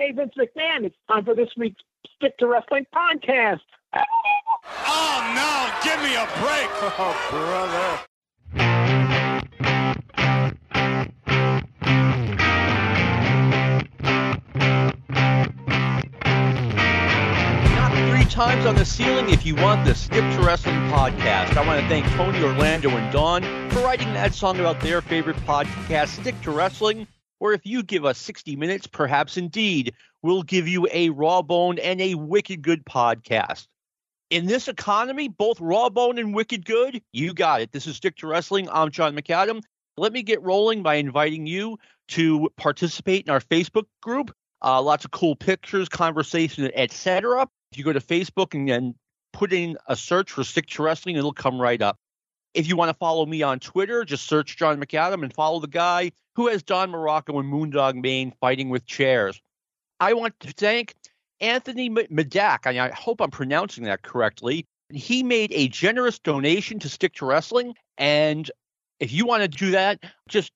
Hey, Vince McMahon, it's time for this week's Stick to Wrestling podcast. Oh, no, give me a break. Oh, brother. Knock three times on the ceiling if you want the Skip to Wrestling podcast. I want to thank Tony Orlando and Dawn for writing that song about their favorite podcast, Stick to Wrestling. Or if you give us 60 minutes, perhaps indeed, we'll give you a raw bone and a wicked good podcast. In this economy, both raw bone and wicked good, you got it. This is Stick to Wrestling. I'm John McAdam. Let me get rolling by inviting you to participate in our Facebook group. Uh, lots of cool pictures, conversation, etc. If you go to Facebook and then put in a search for Stick to Wrestling, it'll come right up. If you want to follow me on Twitter, just search John McAdam and follow the guy who has Don Muraco and Moondog Mayne fighting with chairs. I want to thank Anthony Medak, I hope I'm pronouncing that correctly. He made a generous donation to Stick to Wrestling. And if you want to do that, just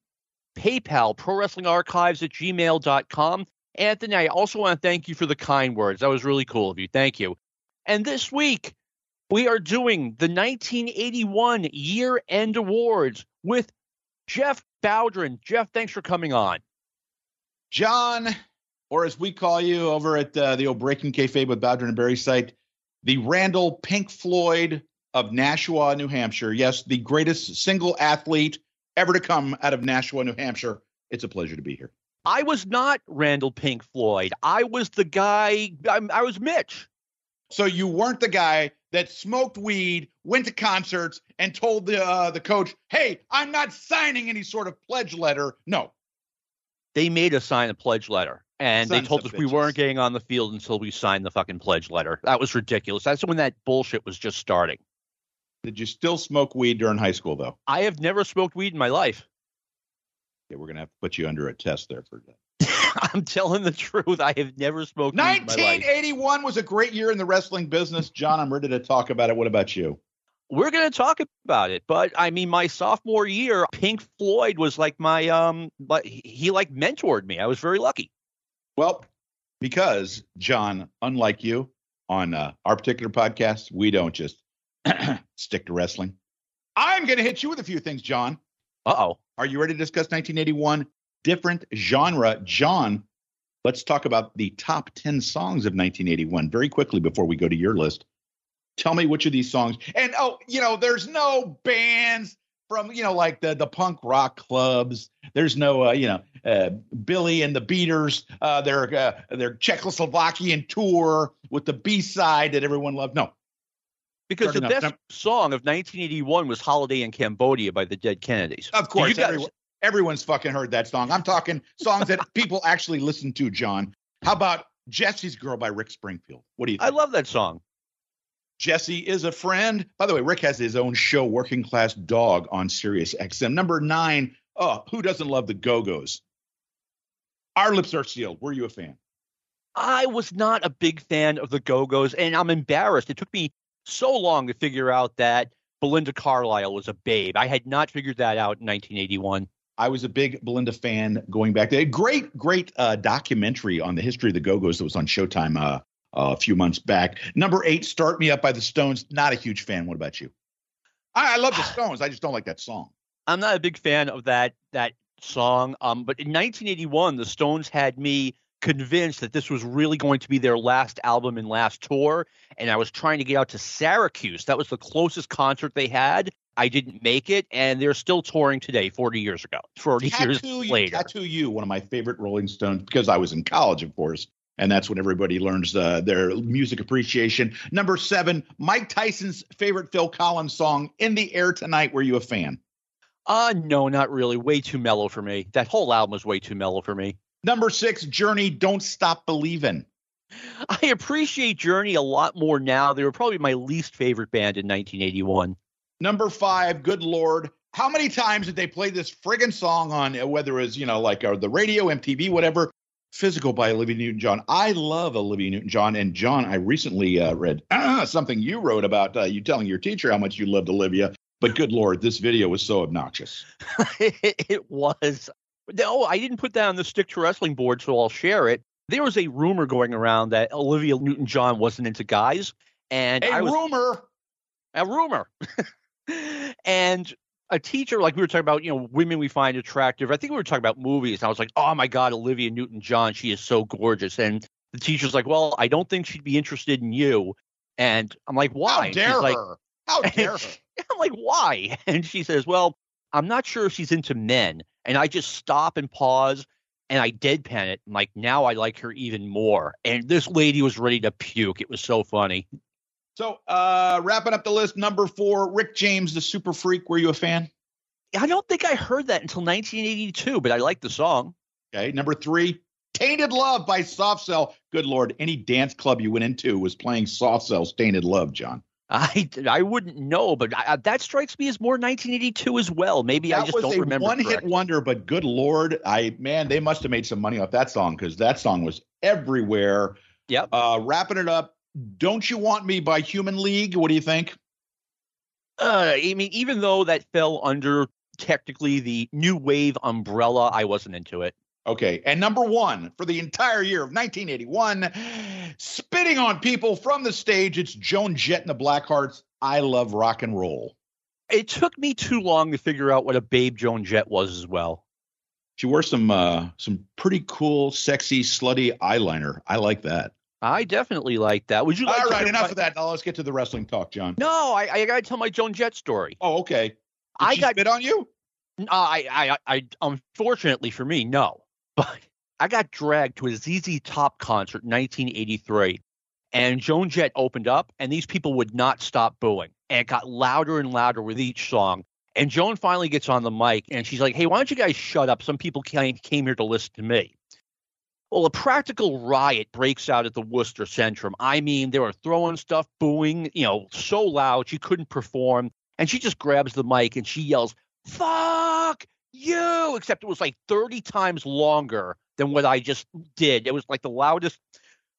PayPal, Pro Wrestling Archives at gmail.com. Anthony, I also want to thank you for the kind words. That was really cool of you. Thank you. And this week, we are doing the 1981 Year End Awards with Jeff Bowdrin. Jeff, thanks for coming on. John, or as we call you over at uh, the old Breaking Kayfabe with Bowdrin and Barry site, the Randall Pink Floyd of Nashua, New Hampshire. Yes, the greatest single athlete ever to come out of Nashua, New Hampshire. It's a pleasure to be here. I was not Randall Pink Floyd. I was the guy, I, I was Mitch. So you weren't the guy that smoked weed, went to concerts, and told the uh, the coach, "Hey, I'm not signing any sort of pledge letter." No, They made us sign a pledge letter. And they told us we weren't getting on the field until we signed the fucking pledge letter. That was ridiculous. That's when that bullshit was just starting. did you still smoke weed during high school though? I have never smoked weed in my life. Yeah, we're gonna have to put you under a test there for that. I'm telling the truth. I have never smoked weed in my life. 1981 was a great year in the wrestling business. John, I'm ready to talk about it. What about you? We're going to talk about it, but I mean, my sophomore year, Pink Floyd was like my um, but he, he like mentored me. I was very lucky. Well, because John, unlike you on uh, our particular podcast, we don't just stick to wrestling. I'm going to hit you with a few things, John. Uh oh. Are you ready to discuss 1981? Different genre. John, let's talk about the top 10 songs of 1981 very quickly before we go to your list. Tell me which of these songs. And oh, you know, there's no bands from, you know, like the the punk rock clubs. There's no, uh, you know, uh, Billy and the Beaters, uh, their uh, their Czechoslovakian tour with the B side that everyone loved. No, Because Fair the best song of 1981 was "Holiday in Cambodia" by the Dead Kennedys. Of course, you guys- everyone, everyone's fucking heard that song. I'm talking songs that people actually listen to, John. How about Jesse's Girl by Rick Springfield? What do you I love that song. Jesse is a friend. By the way, Rick has his own show, Working Class Dog, on Sirius XM. Number nine, oh, who doesn't love the Go Go's? Our lips are sealed. Were you a fan? I was not a big fan of the Go Go's, and I'm embarrassed. It took me so long to figure out that Belinda Carlisle was a babe. I had not figured that out in 1981. I was a big Belinda fan going back there. Great, great uh, documentary on the history of the Go Go's that was on Showtime uh, a few months back. Number eight, Start Me Up by the Stones. Not a huge fan. What about you? I, I love the Stones. I just don't like that song. I'm not a big fan of that that song. Um, but in 1981, the Stones had me convinced that this was really going to be their last album and last tour. And I was trying to get out to Syracuse. That was the closest concert they had. I didn't make it, and they're still touring today, 40 years ago, 40 years Tattoo you, later. Tattoo You, one of my favorite Rolling Stones, because I was in college, of course. And that's when everybody learns uh, their music appreciation. Number seven, Mike Tyson's favorite Phil Collins song, In the Air Tonight. Were you a fan? Uh no, not really. Way too mellow for me. That whole album was way too mellow for me. Number six, Journey, Don't Stop Believing. I appreciate Journey a lot more now. They were probably my least favorite band in 1981. Number five, good Lord. How many times did they play this friggin' song on uh, whether it was, you know, like uh, the radio, MTV, whatever? Physical by Olivia Newton John. I love Olivia Newton John. And John, I recently uh, read something you wrote about uh, you telling your teacher how much you loved Olivia. But good Lord, this video was so obnoxious. it was. No, I didn't put that on the stick to wrestling board, so I'll share it. there was a rumor going around that Olivia Newton John wasn't into guys. And a I was, rumor. A rumor. and a teacher, like we were talking about, you know, women we find attractive. I think we were talking about movies. And I was like, oh my God, Olivia Newton John, she is so gorgeous. And the teacher's like, well, I don't think she'd be interested in you. And I'm like, why? How dare She's like, her? How dare her? I'm like, why? And she says, well, I'm not sure if she's into men. And I just stop and pause and I deadpan it. I'm like, now I like her even more. And this lady was ready to puke. It was so funny. So, uh, wrapping up the list, number four, Rick James, the Super Freak. Were you a fan? I don't think I heard that until 1982, but I like the song. Okay. Number three, Tainted Love by Soft Cell. Good Lord, any dance club you went into was playing Soft Cell's Tainted Love, John. I, I wouldn't know, but I, that strikes me as more 1982 as well. Maybe that I just don't remember. One hit wonder, but good lord, I man, they must have made some money off that song because that song was everywhere. Yep. Uh, wrapping it up, "Don't You Want Me" by Human League. What do you think? Uh, I mean, even though that fell under technically the new wave umbrella, I wasn't into it. Okay. And number one for the entire year of 1981, spitting on people from the stage, it's Joan Jett and the Blackhearts. I love rock and roll. It took me too long to figure out what a babe Joan Jett was as well. She wore some uh, some pretty cool, sexy, slutty eyeliner. I like that. I definitely like that. Would you like All right, enough my... of that. Now let's get to the wrestling talk, John. No, I, I got to tell my Joan Jett story. Oh, okay. Did I got spit on you. Uh, I, I, I, unfortunately for me, no. But I got dragged to a ZZ Top concert in 1983, and Joan Jett opened up, and these people would not stop booing, and it got louder and louder with each song. And Joan finally gets on the mic, and she's like, "Hey, why don't you guys shut up? Some people came came here to listen to me." Well, a practical riot breaks out at the Worcester Centrum. I mean, they were throwing stuff, booing, you know, so loud she couldn't perform. And she just grabs the mic and she yells, fuck you, except it was like 30 times longer than what I just did. It was like the loudest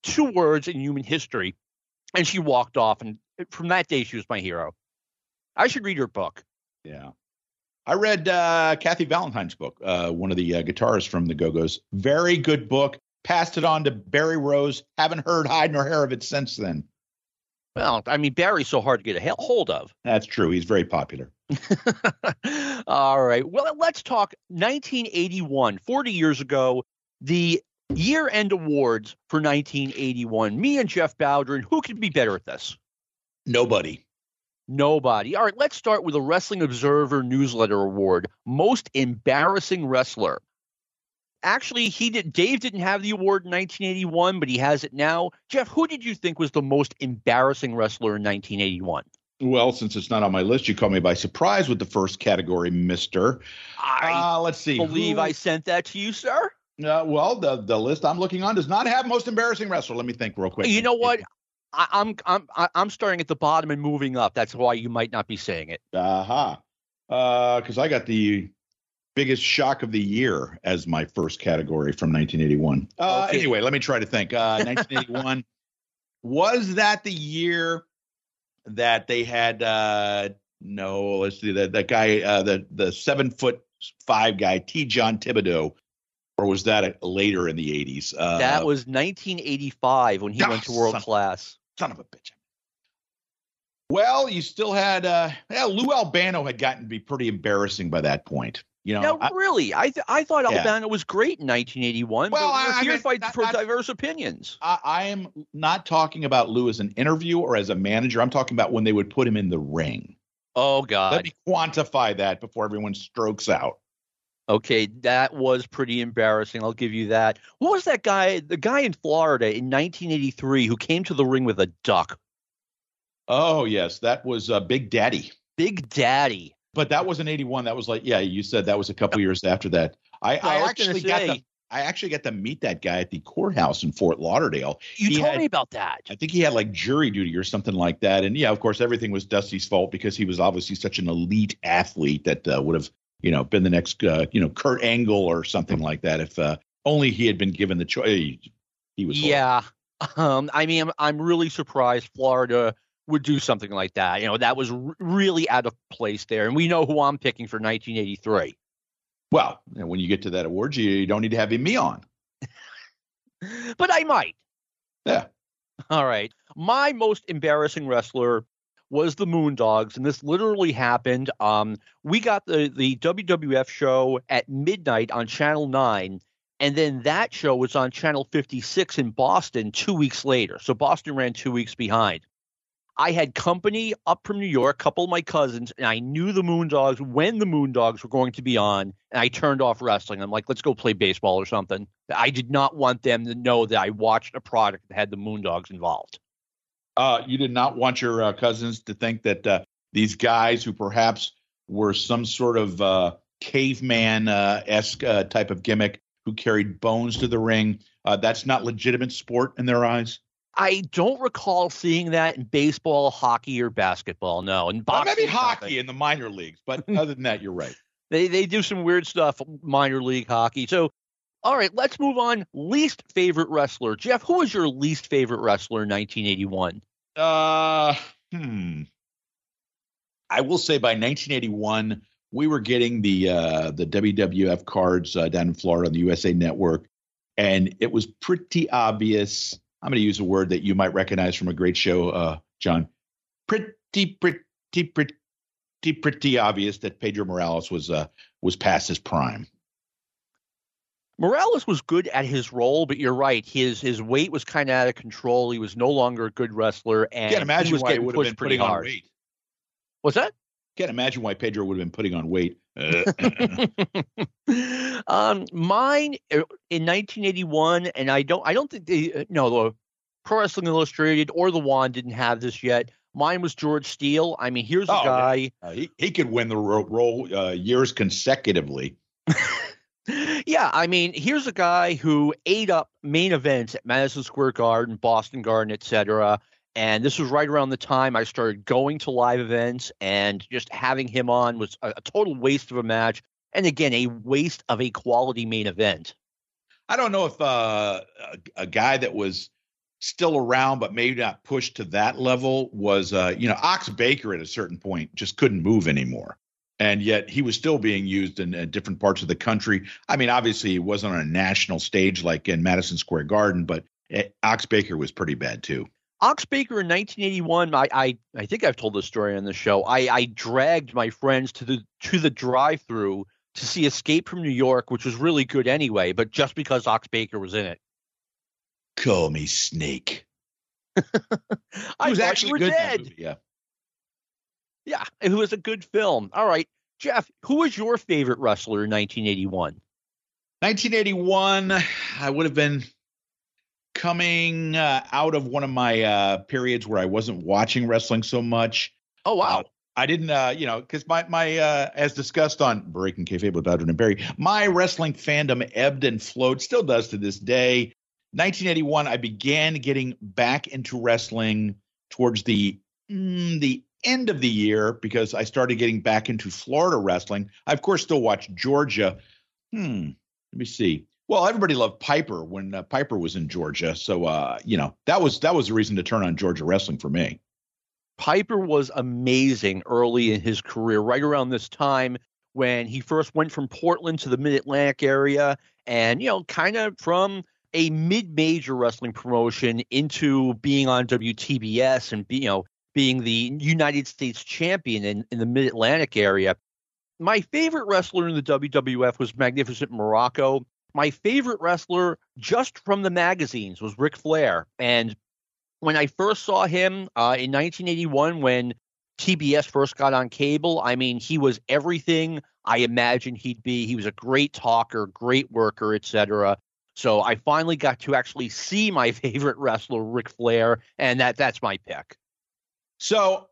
two words in human history. And she walked off. And eh, from that day, she was my hero. I should read her book. Yeah. I read uh, Kathy Valentine's book, uh, one of the uh, guitarists from the Go Go's. Very good book. Passed it on to Barry Rose. Haven't heard hide nor hair of it since then. Well, I mean, Barry's so hard to get a hold of. That's true. He's very popular. All right. Well, let's talk 1981, 40 years ago, the year end awards for 1981. Me and Jeff Bowdrin, who could be better at this? Nobody. Nobody. All right, let's start with the Wrestling Observer Newsletter Award, Most Embarrassing Wrestler. Actually, he did. Dave didn't have the award in 1981, but he has it now. Jeff, who did you think was the most embarrassing wrestler in 1981? Well, since it's not on my list, you caught me by surprise with the first category, Mister. I uh, let's see. believe Who- I sent that to you, sir. Uh, well, the the list I'm looking on does not have most embarrassing wrestler. Let me think real quick. You know what? I, I'm I'm I- I'm starting at the bottom and moving up. That's why you might not be saying it. Aha. Uh Because I got the biggest shock of the year as my first category from 1981. Uh, Okay. Anyway, let me try to think. Uh, 1981 was that the year that they had? Uh, no, let's see that that guy, uh, the the seven foot five guy, T. John Thibodeau, or was that later in the 80s? Uh, that was 1985 when he ah, went to world son- class. Son of a bitch. Well, you still had uh yeah, Lou Albano had gotten to be pretty embarrassing by that point. You know, No, I- really, I th- I thought Yeah. Albano was great in 1981. Well, but I- we're I here mean, to fight for not- diverse opinions. I, I am not talking about Lou as an interview or as a manager. I'm talking about when they would put him in the ring. Oh God! Let me quantify that before everyone strokes out. Okay, that was pretty embarrassing. I'll give you that. What was that guy? The guy in Florida in 1983 who came to the ring with a duck. Oh yes, that was uh, Big Daddy. Big Daddy. But that wasn't 81. That was like yeah, you said that was a couple years after that. I, I I actually got to I actually got to meet that guy at the courthouse in Fort Lauderdale. You He told had- me about that. I think he had like jury duty or something like that. And yeah, of course, everything was Dusty's fault because he was obviously such an elite athlete that uh, would have, you know, been the next, uh, you know, Kurt Angle or something like that if uh, only he had been given the choice. He was. Yeah. Um, I mean, I'm, I'm really surprised Florida would do something like that. You know, that was r- really out of place there. And we know who I'm picking for 1983. Well, you know, when you get to that award, you, you don't need to have me on. but I might. Yeah. All right. My most embarrassing wrestler was the Moondogs, and this literally happened. Um, we got the the WWF show at midnight on Channel Nine, and then that show was on Channel 56 in Boston two weeks later. So Boston ran two weeks behind. I had company up from New York, a couple of my cousins, and I knew the Moondogs when the Moondogs were going to be on, and I turned off wrestling. I'm like, let's go play baseball or something. I did not want them to know that I watched a product that had the Moondogs involved. Uh, you did not want your uh, cousins to think that uh, these guys who perhaps were some sort of uh, caveman esque uh, type of gimmick who carried bones to the ring, uh, that's not legitimate sport in their eyes. I don't recall seeing that in baseball, hockey, or basketball. No, and well, maybe hockey in the minor leagues, but other than that, you're right. They they do some weird stuff, minor league hockey. So, all right, let's move on. Least favorite wrestler, Jeff. Who was your least favorite wrestler in 1981? Uh, hmm. I will say by 1981, we were getting the uh, the WWF cards uh, down in Florida on the USA Network, and it was pretty obvious I'm going to use a word that you might recognize from a great show, uh, John. Pretty, pretty, pretty, pretty obvious that Pedro Morales was uh, was past his prime. Morales was good at his role, but you're right. His his weight was kind of out of control. He was no longer a good wrestler, and can't imagine he was why he getting would have pushed been putting pretty on hard. weight. What's that? Can't imagine why Pedro would have been putting on weight. Uh, um, mine uh, in 1981, and I don't, I don't think they, uh, no, the Pro Wrestling Illustrated or the WON didn't have this yet. Mine was George Steele. I mean, here's a Oh, yeah. guy. uh, he he could win the role uh, years consecutively. yeah, I mean, here's a guy who ate up main events at Madison Square Garden, Boston Garden, etc. And this was right around the time I started going to live events, and just having him on was a, a total waste of a match. And again, a waste of a quality main event. I don't know if uh, a, a guy that was still around but maybe not pushed to that level was uh, you know Ox Baker at a certain point just couldn't move anymore, and yet he was still being used in, uh different parts of the country. I mean, obviously he wasn't on a national stage like in Madison Square Garden, but uh, Ox Baker was pretty bad too. Ox Baker in 1981. I, I I think I've told this story on the show. I, I dragged my friends to the to the drive-through to see Escape from New York, which was really good anyway, but just because Ox Baker was in it. Call me Snake. I It was actually you were good. dead. movie, Yeah. Yeah, it was a good film. All right, Jeff, who was your favorite wrestler in 1981? 1981, I would have been coming uh, out of one of my uh, periods where I wasn't watching wrestling so much. Oh wow, Uh, I didn't, uh, you know, because my my uh, as discussed on Breaking Kayfabe with Bowdrin and Barry, my wrestling fandom ebbed and flowed, still does to this day. 1981, I began getting back into wrestling towards the mm, the end of the year because I started getting back into Florida wrestling. I of course still watch Georgia. Hmm, let me see. Well, everybody loved Piper when uh, Piper was in Georgia, so uh, you know that was that was the reason to turn on Georgia wrestling for me. Piper was amazing early in his career, right around this time when he first went from Portland to the Mid Atlantic area, and you know, kind of from a mid-major wrestling promotion into being on WTBS and be, you know being the United States champion in, in the Mid Atlantic area. My favorite wrestler in the WWF was Magnificent Muraco. My favorite wrestler just from the magazines was Ric Flair. And when I first saw him uh, in 1981, when TBS first got on cable, I mean, he was everything I imagined he'd be. He was a great talker, great worker, etc. So I finally got to actually see my favorite wrestler, Ric Flair, and that that's my pick. So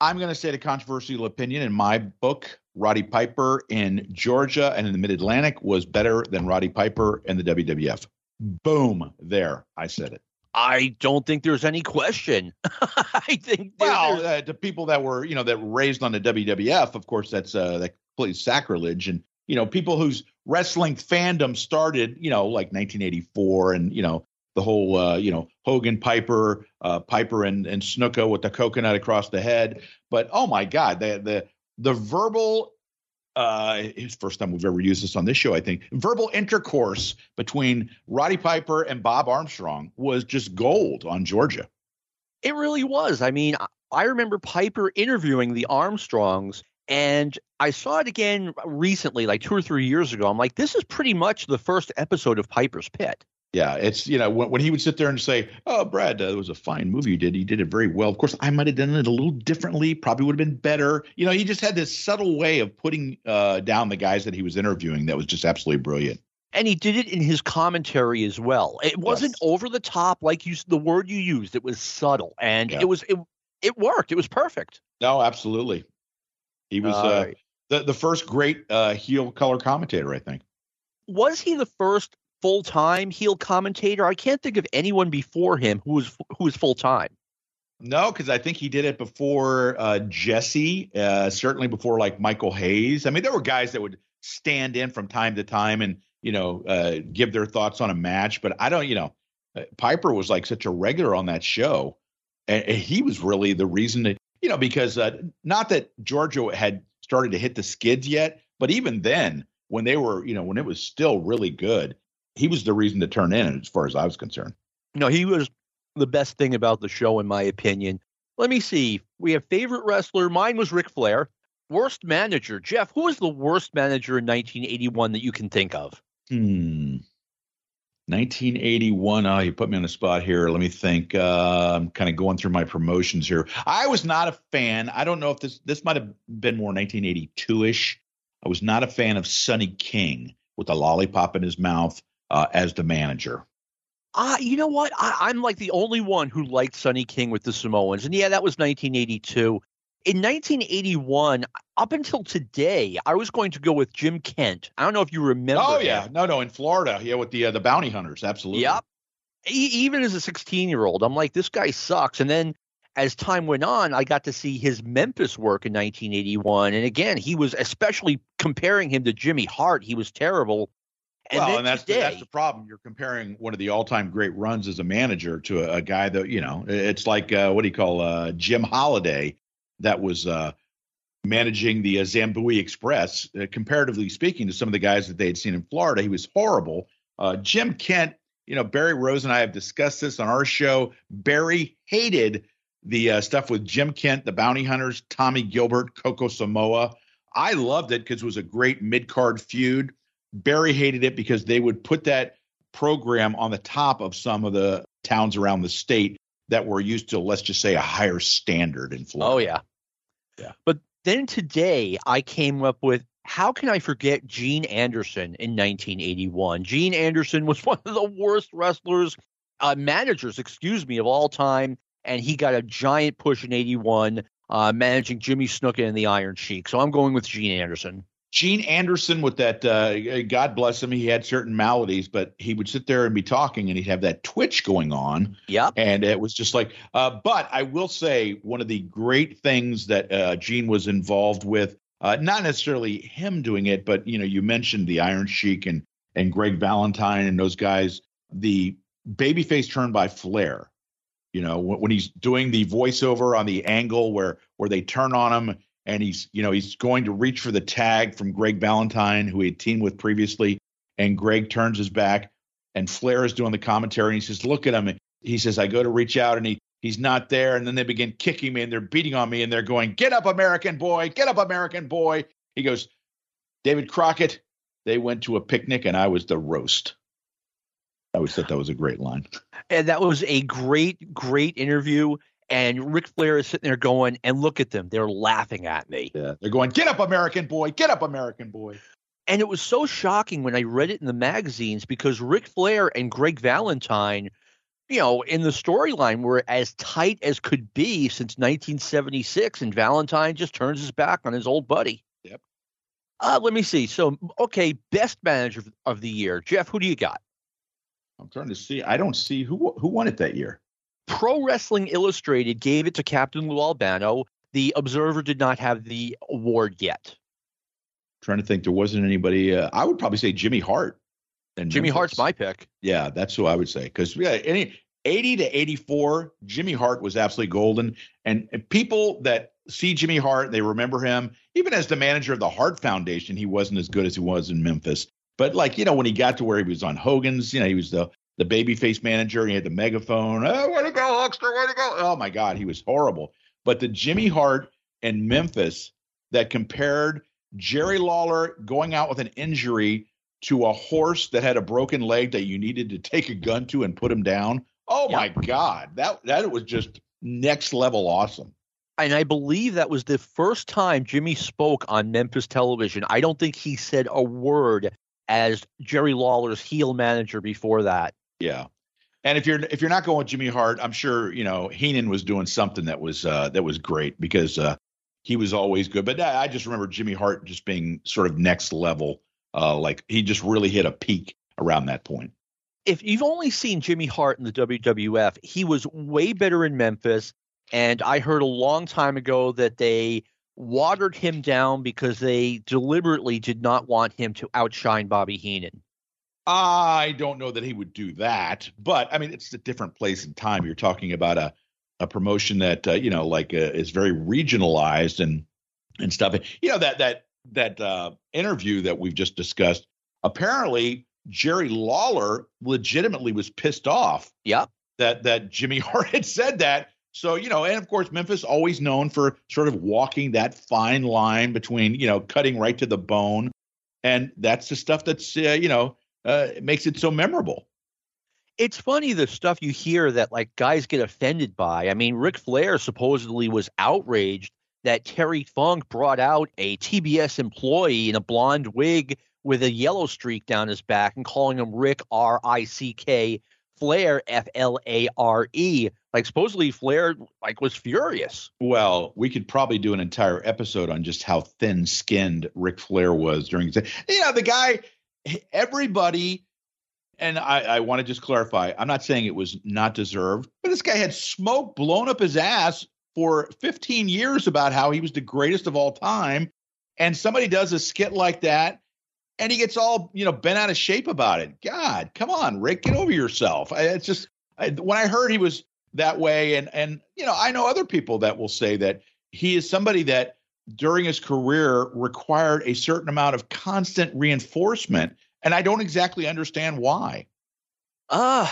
I'm going to state a controversial opinion. In my book, Roddy Piper in Georgia and in the Mid Atlantic was better than Roddy Piper in the WWF. Boom, there, I said it. I don't think there's any question. I think Well, uh, to people that were, you know, that were raised on the WWF, of course, that's uh, that complete sacrilege. And you know, people whose wrestling fandom started, you know, like 1984, and you know, the whole, uh, you know, Hogan, Piper, uh, Piper, and and Snuka with the coconut across the head. But oh my God, the the the verbal uh, it's first time we've ever used this on this show, I think. Verbal intercourse between Roddy Piper and Bob Armstrong was just gold on Georgia. It really was. I mean, I remember Piper interviewing the Armstrongs, and I saw it again recently, like two or three years ago. I'm like, this is pretty much the first episode of Piper's Pit. Yeah, it's you know when, when he would sit there and say, "Oh, Brad, uh, it was a fine movie you did. You did it very well." Of course, I might have done it a little differently. Probably would have been better. You know, he just had this subtle way of putting uh, down the guys that he was interviewing that was just absolutely brilliant. And he did it in his commentary as well. It wasn't Yes. over the top like you the word you used. It was subtle, and Yeah. it was it it worked. It was perfect. No, absolutely. He was uh, right. the the first great uh, heel color commentator, I think. was he the first full time heel commentator? I can't think of anyone before him who was who was full time. No, because I think he did it before uh, Jesse, uh, certainly before like Michael Hayes. I mean, there were guys that would stand in from time to time and you know uh, give their thoughts on a match, but I don't. You know, uh, Piper was like such a regular on that show, and, he was really the reason that you know because uh, not that Georgia had started to hit the skids yet, but even then when they were you know when it was still really good, he was the reason to turn in as far as I was concerned. No, he was the best thing about the show, in my opinion. Let me see. We have favorite wrestler. Mine was Ric Flair. Worst manager, Jeff. Who was the worst manager in 1981 that you can think of? Hmm. 1981. Oh, you put me on the spot here. Let me think. Uh, I'm kind of going through my promotions here. I was not a fan. I don't know if this this might have been more 1982ish. I was not a fan of Sonny King with a lollipop in his mouth uh, as the manager. Ah, you know what? I, I'm like the only one who liked Sonny King with the Samoans, and yeah, that was 1982. In 1981, up until today, I was going to go with Jim Kent. I don't know if you remember. oh him. yeah, no, no, in Florida, yeah, with the uh, the bounty hunters, absolutely. Yep. E- even as a 16 year old, I'm like, this guy sucks. And then as time went on, I got to see his Memphis work in 1981. And again, he was especially comparing him to Jimmy Hart. He was terrible. And well, and that's the, that's the problem. You're comparing one of the all-time great runs as a manager to a, a guy that you know. It's like uh, what do you call uh, Jim Holiday, that was uh, managing the uh, Zambuie Express. Uh, comparatively speaking, to some of the guys that they had seen in Florida, he was horrible. Uh, Jim Kent, you know, Barry Rose and I have discussed this on our show. Barry hated the uh, stuff with Jim Kent, the Bounty Hunters, Tommy Gilbert, Coco Samoa. I loved it because it was a great mid-card feud. Barry hated it because they would put that program on the top of some of the towns around the state that were used to, let's just say, a higher standard in Florida. oh, yeah. Yeah. But then today, I came up with how can I forget Gene Anderson in 1981? Gene Anderson was one of the worst wrestlers, uh, managers, excuse me, of all time. And he got a giant push in 81, uh, managing Jimmy Snuka and the Iron Sheik. So I'm going with Gene Anderson. Gene Anderson with that, uh, God bless him, he had certain maladies, but he would sit there and be talking and he'd have that twitch going on. Yeah. And it was just like, uh, but I will say one of the great things that uh, Gene was involved with, uh, not necessarily him doing it, but you know, you mentioned the Iron Sheik and and Greg Valentine and those guys. The babyface turn by Flair, you know, when, when he's doing the voiceover on the angle where where they turn on him and he's you know he's going to reach for the tag from Greg Valentine, who he had teamed with previously, and Greg turns his back, and Flair is doing the commentary, and he says, "Look at him." And he says, "I go to reach out, and he he's not there." And then they begin kicking me, and they're beating on me, and they're going, "Get up, American boy! Get up, American boy!" He goes, "David Crockett." They went to a picnic, and I was the roast. I always thought that was a great line. And that was a great, great interview. And Ric Flair is sitting there going, and look at them. They're laughing at me. Yeah, they're going, "Get up, American boy! Get up, American boy!" And it was so shocking when I read it in the magazines because Ric Flair and Greg Valentine, you know, in the storyline were as tight as could be since 1976. And Valentine just turns his back on his old buddy. Yep. Uh, let me see. So, okay, best manager of the year. Jeff, who do you got? I'm trying to see. I don't see who who won it that year. Pro Wrestling Illustrated gave it to Captain Lou Albano. The Observer did not have the award yet. trying to think, there wasn't anybody. Uh, I would probably say Jimmy Hart. And Jimmy Memphis. Hart's my pick. Yeah, that's who I would say. Because yeah, any 80 to 84, Jimmy Hart was absolutely golden. And, and people that see Jimmy Hart. They remember him. Even as the manager of the Hart Foundation, he wasn't as good as he was in Memphis. But like, you know, when he got to where he was on Hogan's, you know, he was the the babyface manager. He had the megaphone. Oh, way to go, Hulkster, way to go. Oh my God, he was horrible. But the Jimmy Hart and Memphis that compared Jerry Lawler going out with an injury to a horse that had a broken leg that you needed to take a gun to and put him down. Oh my God. That that was just next level awesome. And I believe that was the first time Jimmy spoke on Memphis television. I don't think he said a word as Jerry Lawler's heel manager before that. Yeah. And if you're if you're not going with Jimmy Hart, I'm sure you know Heenan was doing something that was uh, that was great because uh, he was always good. But I just remember Jimmy Hart just being sort of next level. Uh, like he just really hit a peak around that point. If you've only seen Jimmy Hart in the WWF, he was way better in Memphis. And I heard a long time ago that they watered him down because they deliberately did not want him to outshine Bobby Heenan. I don't know that he would do that, but I mean, it's a different place and time. You're talking about a a promotion that uh, you know, like uh, is very regionalized and and stuff. You know that that that uh, interview that we've just discussed. Apparently, Jerry Lawler legitimately was pissed off. Yeah. That that Jimmy Hart had said that. So you know, and of course, Memphis always known for sort of walking that fine line between you know cutting right to the bone, and that's the stuff that's uh, you know uh, it makes it so memorable. It's funny the stuff you hear that like guys get offended by. I mean, Ric Flair supposedly was outraged that Terry Funk brought out a TBS employee in a blonde wig with a yellow streak down his back and calling him Rick R I C K Flair F L A R E. Like supposedly Flair like was furious. Well, we could probably do an entire episode on just how thin-skinned Ric Flair was during. You know, the guy everybody, and I, I want to just clarify, I'm not saying it was not deserved, but this guy had smoke blown up his ass for 15 years about how he was the greatest of all time. And somebody does a skit like that and he gets all, you know, bent out of shape about it. God, come on, Rick, get over yourself. It's just, I, when I heard he was that way, and, and, you know, I know other people that will say that he is somebody that during his career required a certain amount of constant reinforcement. And I don't exactly understand why. Uh,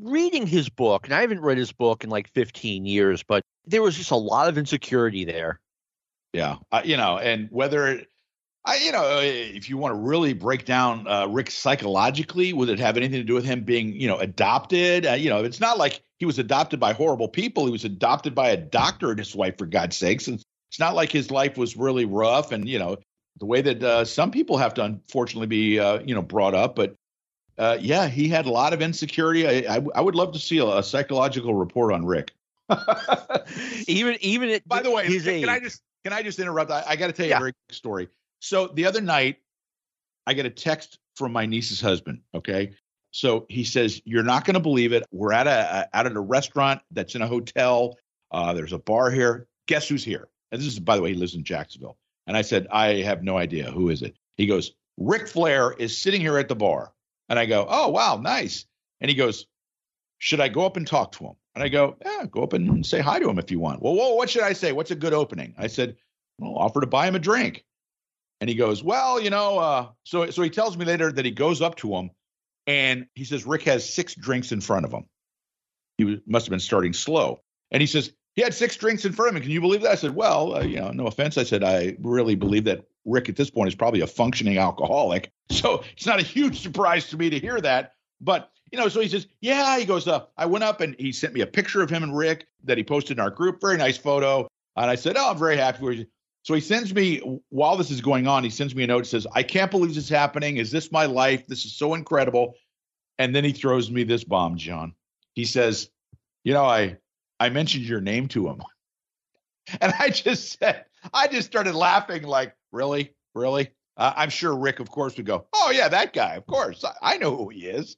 reading his book, and I haven't read his book in like 15 years, but there was just a lot of insecurity there. Yeah. Uh, you know, and whether, I, you know, if you want to really break down uh, Rick psychologically, would it have anything to do with him being, you know, adopted? Uh, you know, it's not like he was adopted by horrible people. He was adopted by a doctor and his wife, for God's sakes. And it's not like his life was really rough and you know the way that uh, some people have to unfortunately be uh, you know brought up but uh, yeah he had a lot of insecurity. I, I, I would love to see a, a, psychological report on rick. Even even at by the way can, age. i just can i just interrupt? I, I got to tell you Yeah. a very quick story. So the other night i get a text from my niece's husband okay? So he says you're not going to believe it. We're at a, a out at a restaurant that's in a hotel. Uh, there's a bar here. Guess who's here and this is, by the way, he lives in Jacksonville. And I said, I have no idea. Who is it? He goes, Ric Flair is sitting here at the bar. And I go, Oh, wow, nice. And he goes, Should I go up and talk to him? And I go, Yeah, go up and say hi to him if you want. Well, whoa, what should I say? What's a good opening? I said, Well, offer to buy him a drink. And he goes, Well, you know, uh, so so he tells me later that he goes up to him and he says Rick has six drinks in front of him. He must have been starting slow. And he says, he had six drinks in front of him. Can you believe that? I said, well, uh, you know, no offense. I said, I really believe that Rick at this point is probably a functioning alcoholic. So it's not a huge surprise to me to hear that. But, you know, so he says, yeah, he goes, uh, I went up and he sent me a picture of him and Rick that he posted in our group. Very nice photo. And I said, oh, I'm very happy. So he sends me, while this is going on, he sends me a note says, I can't believe this is happening. Is this my life? This is so incredible. And then he throws me this bomb, John. He says, you know, I, I mentioned your name to him. And I just said, I just started laughing like, really? Really? Uh, I'm sure Rick, of course, would go, oh, yeah, that guy. Of course. I, I know who he is.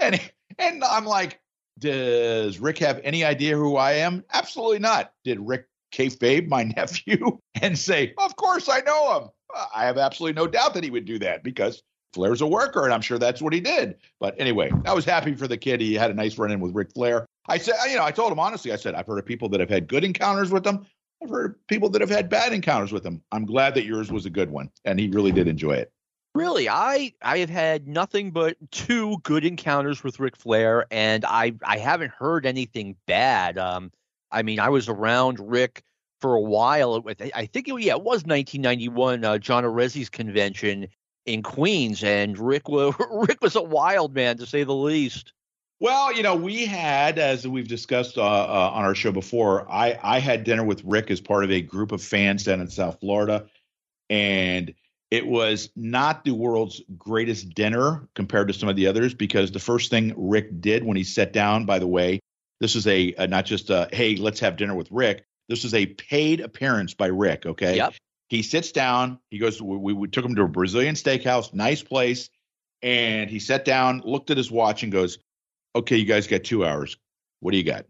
And, and I'm like, does Rick have any idea who I am? Absolutely not. Did Rick kayfabe my nephew and say, of course I know him? Uh, I have absolutely no doubt that he would do that because Flair's a worker, and I'm sure that's what he did. But anyway, I was happy for the kid. He had a nice run in with Ric Flair. I said, you know, I told him honestly, I said, I've heard of people that have had good encounters with them. I've heard of people that have had bad encounters with them. I'm glad that yours was a good one, and he really did enjoy it. Really, I I have had nothing but two good encounters with Ric Flair, and I I haven't heard anything bad. Um, I mean, I was around Rick for a while. With I think it, yeah, it was 1991 uh, John Arezzi's convention in Queens, and Rick was Rick was a wild man to say the least. Well, you know, we had, as we've discussed uh, uh, on our show before, I I had dinner with Rick as part of a group of fans down in South Florida, and it was not the world's greatest dinner compared to some of the others because the first thing Rick did when he sat down, by the way, this is a, a not just a hey, let's have dinner with Rick. This is a paid appearance by Rick. Okay. Yep. He sits down. He goes. We, we took him to a Brazilian steakhouse, nice place, and he sat down, looked at his watch, and goes, "Okay, you guys got two hours. What do you got?"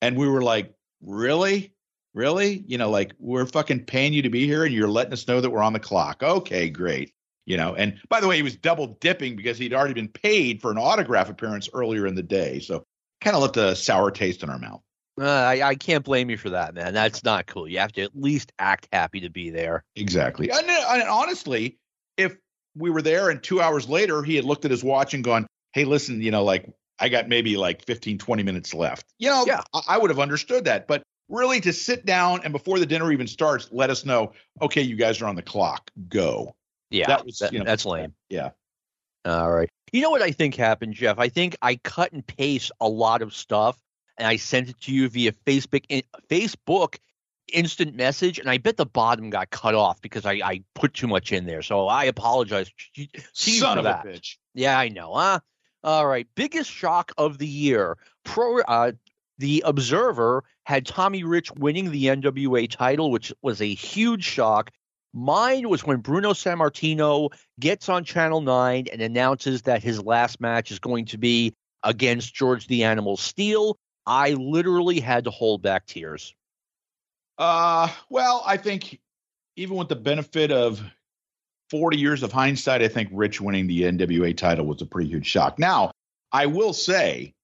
And we were like, "Really?" really? You know, like we're fucking paying you to be here and you're letting us know that we're on the clock. Okay, great. You know, and by the way, he was double dipping because he'd already been paid for an autograph appearance earlier in the day. So kind of left a sour taste in our mouth. Uh, I, I can't blame you for that, man. That's not cool. You have to at least act happy to be there. Exactly. And, and honestly, if we were there and two hours later he had looked at his watch and gone, hey, listen, you know, like I got maybe like 15, 20 minutes left. You know, yeah. I, I would have understood that. But really to sit down and before the dinner even starts, let us know, okay, you guys are on the clock. Go. Yeah. That was that, you know, that's lame. Yeah. All right. You know what I think happened, Jeff? I think I cut and paste a lot of stuff and I sent it to you via Facebook Facebook instant message, and I bet the bottom got cut off because I, I put too much in there. So I apologize to you Son for that. bitch. Yeah, I know. Huh? All right. Biggest shock of the year. Pro uh, the Observer had Tommy Rich winning the NWA title, which was a huge shock. Mine was when Bruno Sammartino gets on Channel 9 and announces that his last match is going to be against George the Animal Steele. I literally had to hold back tears. Uh, well, I think even with the benefit of 40 years of hindsight, I think Rich winning the NWA title was a pretty huge shock. Now, I will say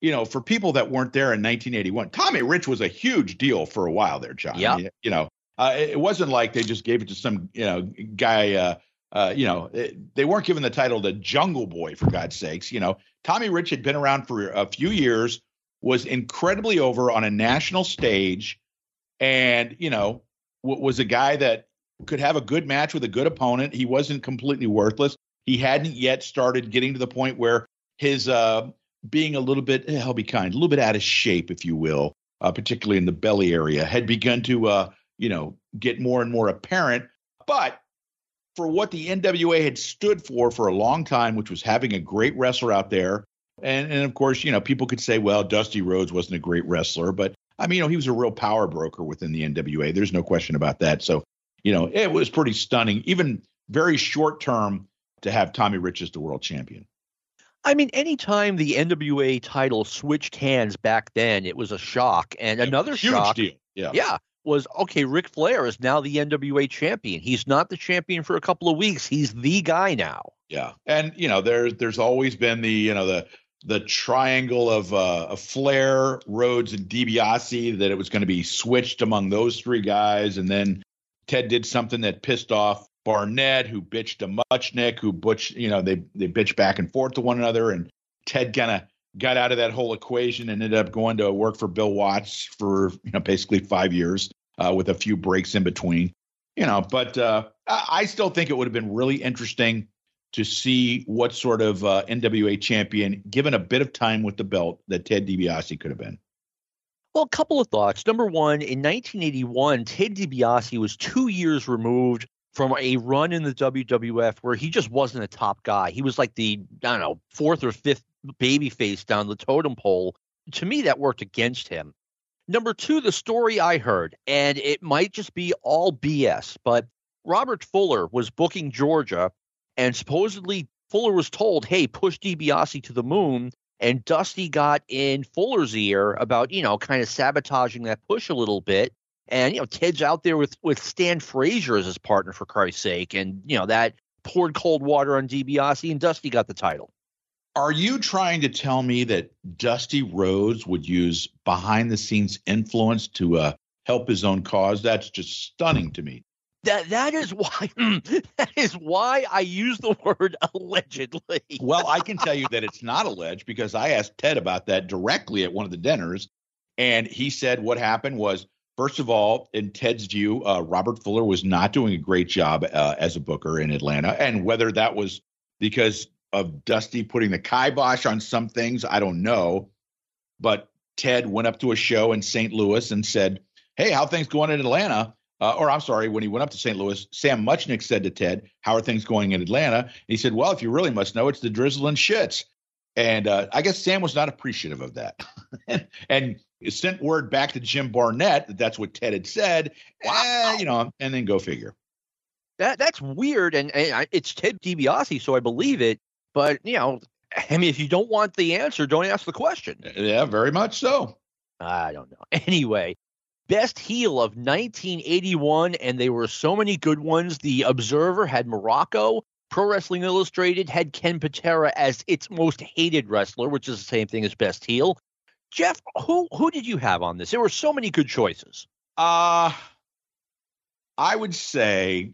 you know, for people that weren't there in 1981, Tommy Rich was a huge deal for a while there, John. Yeah. you know, uh, it wasn't like they just gave it to some, you know, guy. Uh, uh, you know, it, they weren't given the title to Jungle Boy for God's sakes. You know, Tommy Rich had been around for a few years, was incredibly over on a national stage, and you know, w- was a guy that could have a good match with a good opponent. He wasn't completely worthless. He hadn't yet started getting to the point where his uh, being a little bit, eh, I'll be kind, a little bit out of shape, if you will, uh, particularly in the belly area, had begun to, uh, you know, get more and more apparent. But for what the NWA had stood for for a long time, which was having a great wrestler out there, and and of course, you know, people could say, well, Dusty Rhodes wasn't a great wrestler, but I mean, you know, he was a real power broker within the NWA. There's no question about that. So, you know, it was pretty stunning, even very short term, to have Tommy Rich as the world champion. I mean, anytime the NWA title switched hands back then, it was a shock. And another Huge shock, deal. Yeah. yeah, was okay. Ric Flair is now the NWA champion. He's not the champion for a couple of weeks. He's the guy now. Yeah, and you know, there's there's always been the you know the the triangle of uh, of Flair, Rhodes, and DiBiase that it was going to be switched among those three guys, and then Ted did something that pissed off Barnett, who bitched to Muchnick, who butch, you know, they they bitched back and forth to one another, and Ted kind of got out of that whole equation and ended up going to work for Bill Watts for you know basically five years uh, with a few breaks in between. You know, but uh, I still think it would have been really interesting to see what sort of uh, NWA champion, given a bit of time with the belt, that Ted DiBiase could have been. Well, a couple of thoughts. Number one, in 1981, Ted DiBiase was two years removed from a run in the WWF where he just wasn't a top guy. He was like the, I don't know, fourth or fifth baby face down the totem pole. To me, that worked against him. Number two, the story I heard, and it might just be all BS, but Robert Fuller was booking Georgia, and supposedly Fuller was told, hey, push DiBiase to the moon. And Dusty got in Fuller's ear about, you know, kind of sabotaging that push a little bit. And you know, Ted's out there with with Stan Frazier as his partner for Christ's sake, and you know that poured cold water on DiBiase, and Dusty got the title. Are you trying to tell me that Dusty Rhodes would use behind the scenes influence to uh, help his own cause. That's just stunning to me. That that is why that is why I use the word allegedly. Well, I can tell you that it's not alleged because I asked Ted about that directly at one of the dinners, and he said what happened was first of all, in Ted's view, uh, Robert Fuller was not doing a great job uh, as a booker in Atlanta, and whether that was because of Dusty putting the kibosh on some things, I don't know, but Ted went up to a show in St. Louis and said, "Hey, how things going in Atlanta?" Uh, or I'm sorry, when he went up to St. Louis, Sam Muchnick said to Ted, "How are things going in Atlanta?" And he said, "Well, if you really must know, it's the drizzling shits." And uh, I guess Sam was not appreciative of that, and, and sent word back to Jim Barnett that that's what Ted had said. Wow. Eh, you know, and then go figure. That that's weird, and, and it's Ted DiBiase, so I believe it. But you know, I mean, if you don't want the answer, don't ask the question. Yeah, very much so. I don't know. Anyway, best heel of 1981, and there were so many good ones. The Observer had Muraco. Pro Wrestling Illustrated had Ken Patera as its most hated wrestler, which is the same thing as best heel. Jeff, who who did you have on this? There were so many good choices. Uh I would say,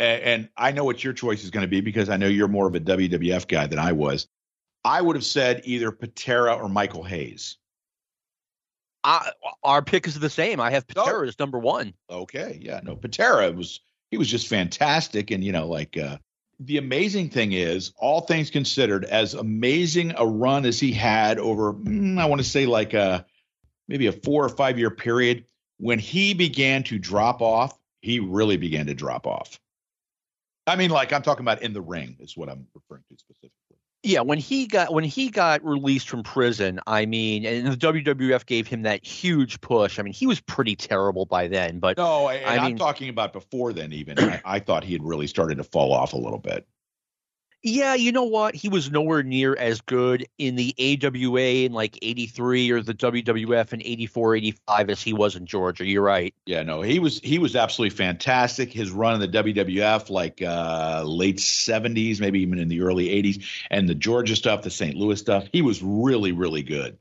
and, and I know what your choice is going to be because I know you're more of a WWF guy than I was. I would have said either Patera or Michael Hayes. I, our pick is the same. I have Patera oh. as number one. Okay, yeah, no, Patera was he was just fantastic, and you know, like uh, the amazing thing is, all things considered, as amazing a run as he had over, mm, I want to say like a uh, maybe a four or five year period, when he began to drop off, he really began to drop off. I mean, like I'm talking about in the ring is what I'm referring to specifically. Yeah, when he got when he got released from prison, I mean, and the WWF gave him that huge push. I mean, he was pretty terrible by then. But no, I, I am talking about before then. Even I, I thought he had really started to fall off a little bit. Yeah, you know what? He was nowhere near as good in the AWA in like 83 or the WWF in 84, 85 as he was in Georgia. You're right. Yeah, no, he was he was absolutely fantastic. His run in the WWF like uh late 70s, maybe even in the early 80s and the Georgia stuff, the St. Louis stuff, he was really really good.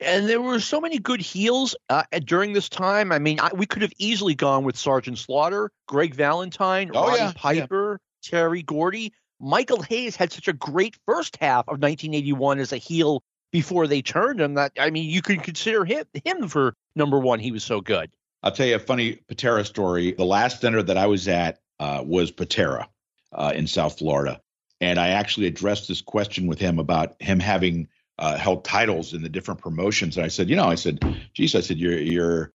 And there were so many good heels uh, during this time. I mean, I, we could have easily gone with Sergeant Slaughter, Greg Valentine, oh, Roddy yeah, Piper, yeah. Terry Gordy Michael Hayes had such a great first half of 1981 as a heel before they turned him that I mean you could consider him him for number one. He was so good. I'll tell you a funny Patera story. The last dinner that I was at uh, was Patera uh, in South Florida, and I actually addressed this question with him about him having uh, held titles in the different promotions. And I said, you know, I said, geez, I said you're you're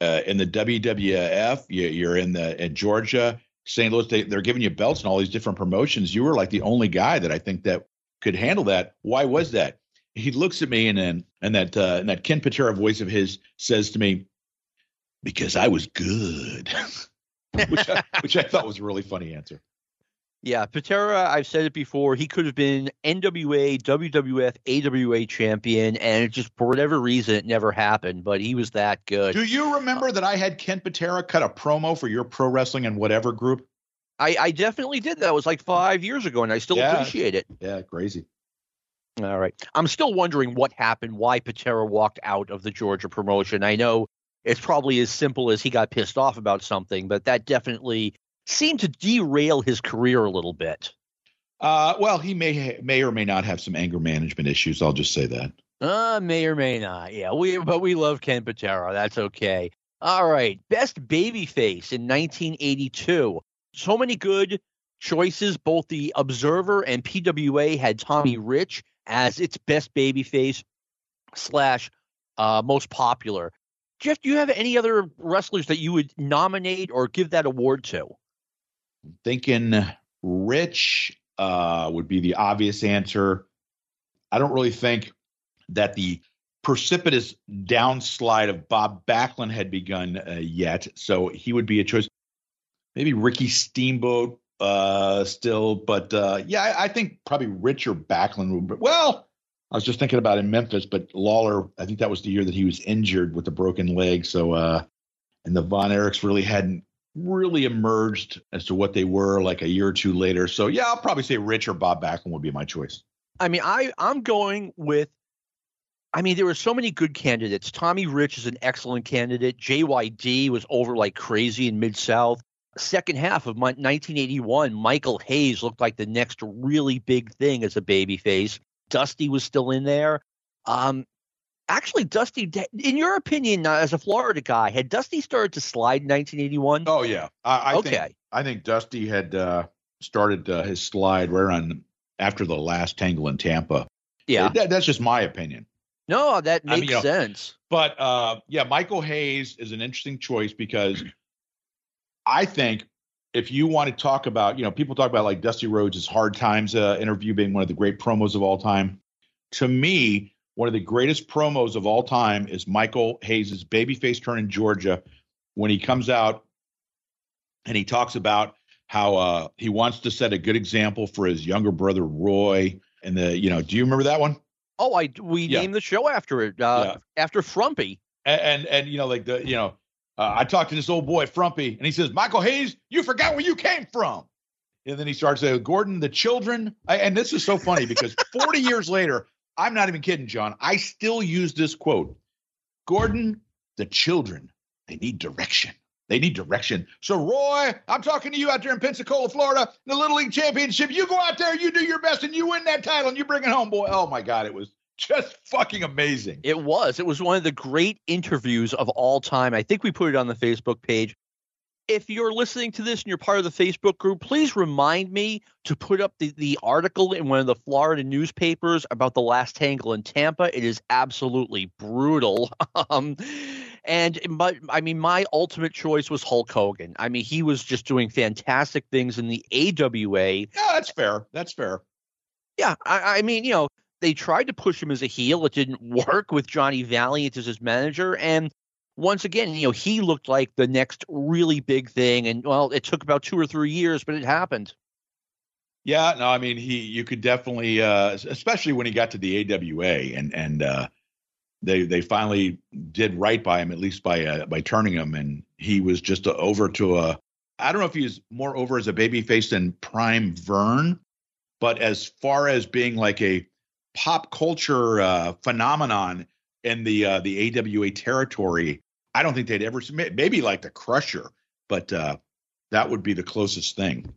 uh, in the WWF, you're in the in Georgia, St. Louis, they, they're giving you belts and all these different promotions. You were like the only guy that I think that could handle that. Why was that? He looks at me and then and that uh, and that Ken Patera voice of his says to me, "Because I was good," which I, which I thought was a really funny answer. Yeah, Patera, I've said it before, he could have been NWA, WWF, AWA champion, and it just for whatever reason it never happened, but he was that good. Do you remember that I had Ken Patera cut a promo for your pro wrestling and whatever group? I, I definitely did. That was like five years ago, and I still yeah. appreciate it. Yeah, crazy. All right. I'm still wondering what happened, why Patera walked out of the Georgia promotion. I know it's probably as simple as he got pissed off about something, but that definitely seemed to derail his career a little bit. Uh, well, he may may or may not have some anger management issues. I'll just say that. Uh, may or may not. Yeah, we but we love Ken Patera. That's okay. All right, best babyface in 1982. So many good choices. Both the Observer and PWA had Tommy Rich as its best babyface slash uh, most popular. Jeff, do you have any other wrestlers that you would nominate or give that award to? Thinking Rich uh, would be the obvious answer. I don't really think that the precipitous downslide of Bob Backlund had begun uh, yet, so he would be a choice. Maybe Ricky Steamboat uh, still, but uh, yeah, I, I, think probably Rich or Backlund would. Be, well, I was just thinking about in Memphis, but Lawler, I think that was the year that he was injured with a broken leg. So, uh, and the Von Erichs really hadn't really emerged as to what they were like a year or two later. So yeah, I'll probably say Rich or Bob Backlund would be my choice. I mean, I I'm going with I mean, there were so many good candidates. Tommy Rich is an excellent candidate. JYD was over like crazy in Mid South. Second half of 1981, Michael Hayes looked like the next really big thing as a babyface. Dusty was still in there. Um, actually, Dusty, in your opinion, uh, as a Florida guy, had Dusty started to slide in 1981? Oh yeah, I, I okay. Think, I think Dusty had uh, started uh, his slide right on after the last Tangle in Tampa. Yeah, that, that's just my opinion. No, that makes I mean, you know, sense. But uh, yeah, Michael Hayes is an interesting choice because I think if you want to talk about, you know, people talk about like Dusty Rhodes' Hard Times uh, interview being one of the great promos of all time. To me, one of the greatest promos of all time is Michael Hayes' babyface turn in Georgia when he comes out and he talks about how uh, he wants to set a good example for his younger brother Roy. And the, you know, do you remember that one? Oh, I we yeah. named the show after it, uh, yeah. after Frumpy. And, and, and you know, like the you know, uh, I talked to this old boy Frumpy, and he says, Michael Hayes, you forgot where you came from. And then he starts saying, Gordon, the children. I, and this is so funny because 40 years later, I'm not even kidding, John. I still use this quote Gordon, the children, they need direction. They need direction. So, Roy, I'm talking to you out there in Pensacola, Florida, in the Little League Championship. You go out there, you do your best, and you win that title, and you bring it home, boy. Oh my God, it was just fucking amazing. It was. It was one of the great interviews of all time. I think we put it on the Facebook page. If you're listening to this and you're part of the Facebook group, please remind me to put up the, the article in one of the Florida newspapers about the last tangle in Tampa. It is absolutely brutal. um, and but I mean, my ultimate choice was Hulk Hogan. I mean, he was just doing fantastic things in the AWA. Yeah, that's fair. That's fair. Yeah, I, I mean, you know, they tried to push him as a heel. It didn't work with Johnny Valiant as his manager, and once again, you know, he looked like the next really big thing. And well, it took about two or three years, but it happened. Yeah, no, I mean, he you could definitely, uh, especially when he got to the AWA, and and uh, they they finally did right by him at least by uh, by turning him, and he was just over to a. I don't know if he's more over as a babyface than Prime Verne, but as far as being like a pop culture uh, phenomenon in the uh, the AWA territory, I don't think they'd ever submit. Maybe like the Crusher, but uh, that would be the closest thing.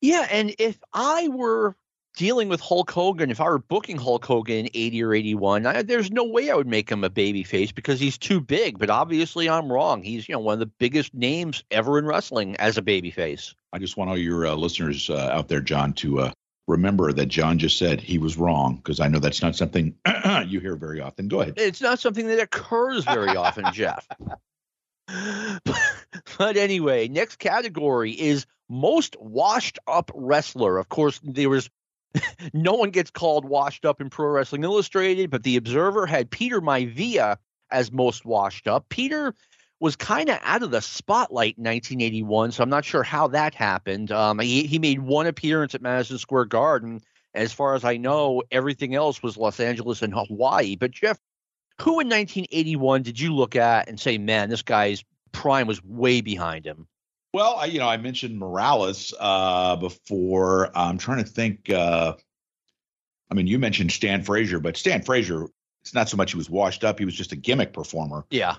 Yeah, and if I were dealing with Hulk Hogan, if I were booking Hulk Hogan in 80 or 81, I, there's no way I would make him a baby face because he's too big. But obviously, I'm wrong. He's you know one of the biggest names ever in wrestling as a baby face. I just want all your uh, listeners uh, out there, John, to uh, remember that John just said he was wrong because I know that's not something you hear very often. Go ahead. It's not something that occurs very often, Jeff. but anyway, next category is most washed up wrestler. Of course, there was no one gets called washed up in Pro Wrestling Illustrated, but the Observer had Peter Maivia as most washed up. Peter was kind of out of the spotlight in 1981, so I'm not sure how that happened. Um, he, he made one appearance at Madison Square Garden. As far as I know, everything else was Los Angeles and Hawaii. But Jeff, who in 1981 did you look at and say, man, this guy's prime was way behind him? Well, I, you know, I mentioned Morales uh, before. I'm trying to think. Uh, I mean, you mentioned Stan Frazier, but Stan Frazier, it's not so much he was washed up; he was just a gimmick performer. Yeah.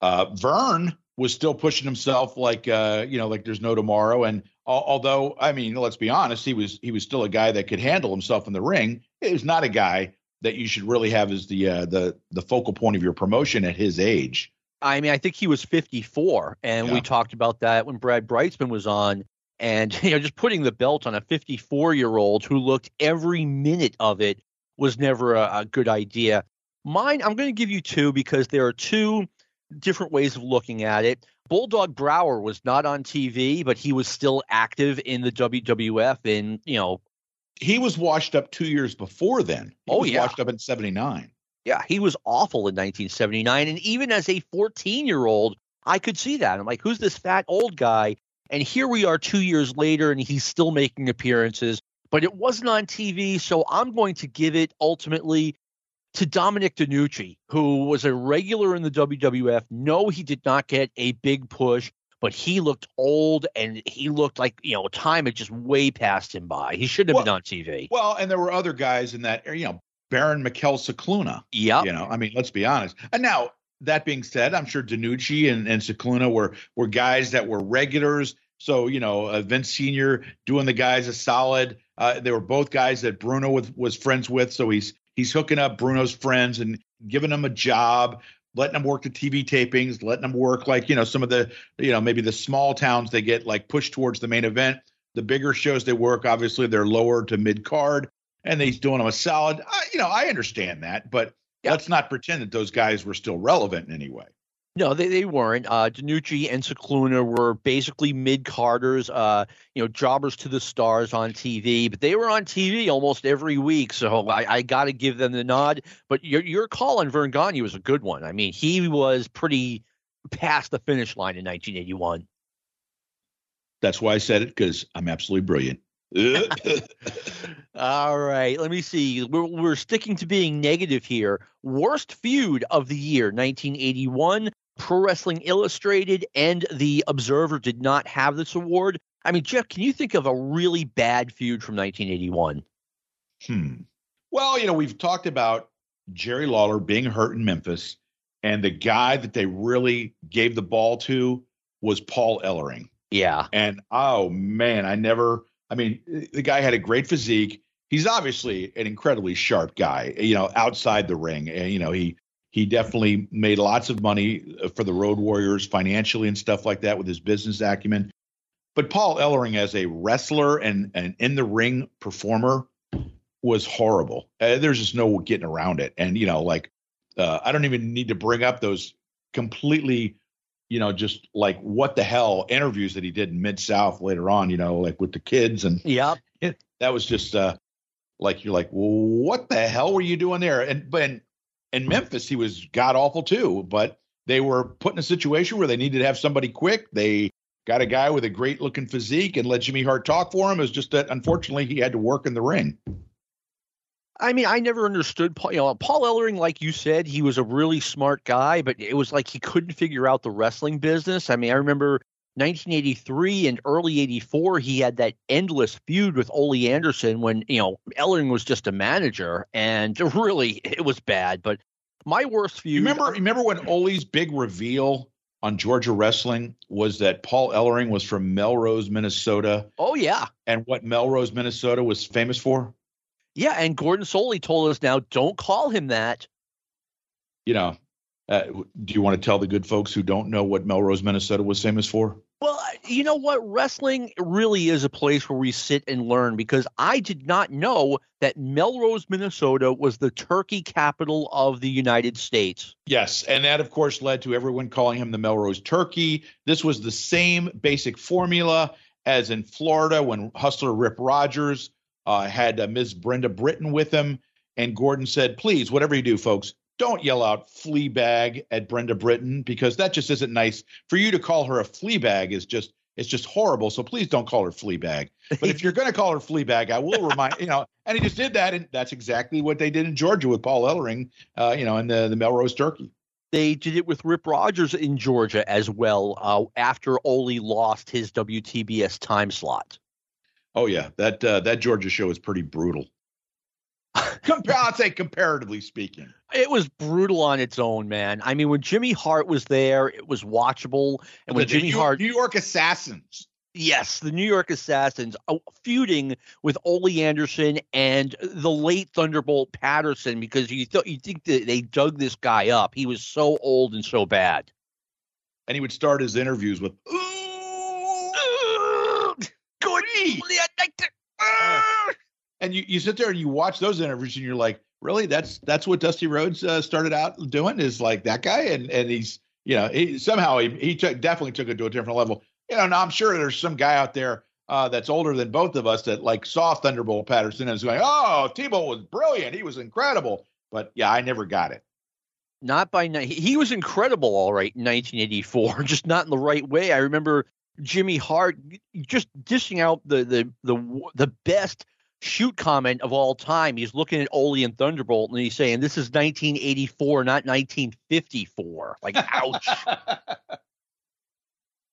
Uh, Verne was still pushing himself like uh, you know, like there's no tomorrow. And although, I mean, let's be honest, he was he was still a guy that could handle himself in the ring. He was not a guy that you should really have as the uh, the the focal point of your promotion at his age. I mean, I think he was 54, and yeah. we talked about that when Brad Brightsman was on. And you know, just putting the belt on a 54 year old who looked every minute of it was never a, a good idea. Mine, I'm going to give you two because there are two different ways of looking at it. Bulldog Brower was not on TV, but he was still active in the WWF. And you know, he was washed up two years before then. He oh yeah, washed up in '79. Yeah, he was awful in 1979. And even as a 14 year old, I could see that. I'm like, who's this fat old guy? And here we are two years later, and he's still making appearances, but it wasn't on TV. So I'm going to give it ultimately to Dominic DeNucci, who was a regular in the WWF. No, he did not get a big push, but he looked old and he looked like, you know, time had just way passed him by. He shouldn't have well, been on TV. Well, and there were other guys in that, you know, Baron Mikel Scicluna. Yeah. You know, I mean, let's be honest. And now that being said, I'm sure DeNucci and, and Scicluna were were guys that were regulars. So you know, uh, Vince Senior doing the guys a solid. Uh, they were both guys that Bruno was, was friends with, so he's he's hooking up Bruno's friends and giving them a job, letting them work the TV tapings, letting them work like you know some of the you know maybe the small towns they get like pushed towards the main event. The bigger shows they work, obviously they're lower to mid card, and he's doing them a solid. I, you know, I understand that, but Yeah. let's not pretend that those guys were still relevant in any way. No, they, they weren't. Uh, DeNucci and Scicluna were basically mid carders, uh, you know, jobbers to the stars on TV, but they were on TV almost every week. So I, I got to give them the nod. But your, your call on Verne Gagne was a good one. I mean, he was pretty past the finish line in 1981. That's why I said it because I'm absolutely brilliant. All right, let me see. We're, we're sticking to being negative here. Worst feud of the year, 1981. Pro Wrestling Illustrated and The Observer did not have this award. I mean, Jeff, can you think of a really bad feud from 1981? Hmm. Well, you know, we've talked about Jerry Lawler being hurt in Memphis, and the guy that they really gave the ball to was Paul Ellering. Yeah. And oh man, I never. I mean, the guy had a great physique. He's obviously an incredibly sharp guy. You know, outside the ring, and you know he he definitely made lots of money uh, for the Road Warriors financially and stuff like that with his business acumen. But Paul Ellering, as a wrestler and an in the ring performer, was horrible. Uh, there's just no getting around it. And you know, like uh, I don't even need to bring up those completely, you know, just like what the hell interviews that he did in Mid South later on. You know, like with the kids and Yep. that was just uh like you're like well, what the hell were you doing there and but in, in memphis he was god awful too but they were put in a situation where they needed to have somebody quick they got a guy with a great looking physique and let jimmy hart talk for him was just that unfortunately he had to work in the ring I mean, I never understood Paul. You know, Paul Ellering, like you said, he was a really smart guy, but it was like he couldn't figure out the wrestling business. I mean, I remember 1983 and early 84, he had that endless feud with Ole Anderson when, you know, Ellering was just a manager and really it was bad. But my worst feud. remember remember when Ole's big reveal on Georgia Wrestling was that Paul Ellering was from Melrose, Minnesota, Oh, yeah. and what Melrose, Minnesota was famous for? Yeah. And Gordon Solie told us now don't call him that. you know, uh, do you want to tell the good folks who don't know what Melrose, Minnesota was famous for? Well, you know what? Wrestling really is a place where we sit and learn because I did not know that Melrose, Minnesota was the turkey capital of the United States. Yes, and that of course led to everyone calling him the Melrose Turkey. This was the same basic formula as in Florida when Hustler Rip Rogers uh, had uh, Ms. Brenda Britton with him, and Gordon said, "Please, whatever you do, folks." Don't yell out flea bag at Brenda Britton because that just isn't nice. For you to call her a flea bag is just it's just horrible. So please don't call her flea bag. But if you're going to call her flea bag, I will remind you know. And he just did that, and that's exactly what they did in Georgia with Paul Ellering, uh, you know, and the the Melrose Turkey. They did it with Rip Rogers in Georgia as well uh, after Ole lost his WTBS time slot. Oh yeah, that uh, that Georgia show is pretty brutal. Compar- I'd say comparatively speaking. It was brutal on its own, man. I mean, when Jimmy Hart was there, it was watchable. And when The Jimmy New, Hart New York Assassins. Yes, the New York Assassins uh, feuding with Ole Anderson and the late Thunderbolt Patterson because you thought you think that they dug this guy up. He was so old and so bad. And he would start his interviews with, Good. And you, you sit there and you watch those interviews and you're like, really? That's that's what Dusty Rhodes uh, started out doing is like that guy, and and he's you know he, somehow he he took, definitely took it to a different level. You know, now I'm sure there's some guy out there uh, that's older than both of us that like saw Thunderbolt Patterson and was going, oh, T-Bolt was brilliant, he was incredible, but yeah, I never got it. Not by night. He was incredible, all right, in 1984, just not in the right way. I remember Jimmy Hart just dishing out the the the the best shoot comment of all time. He's looking at Ole and Thunderbolt and he's saying, "This is 1984, not 1954." Like, ouch.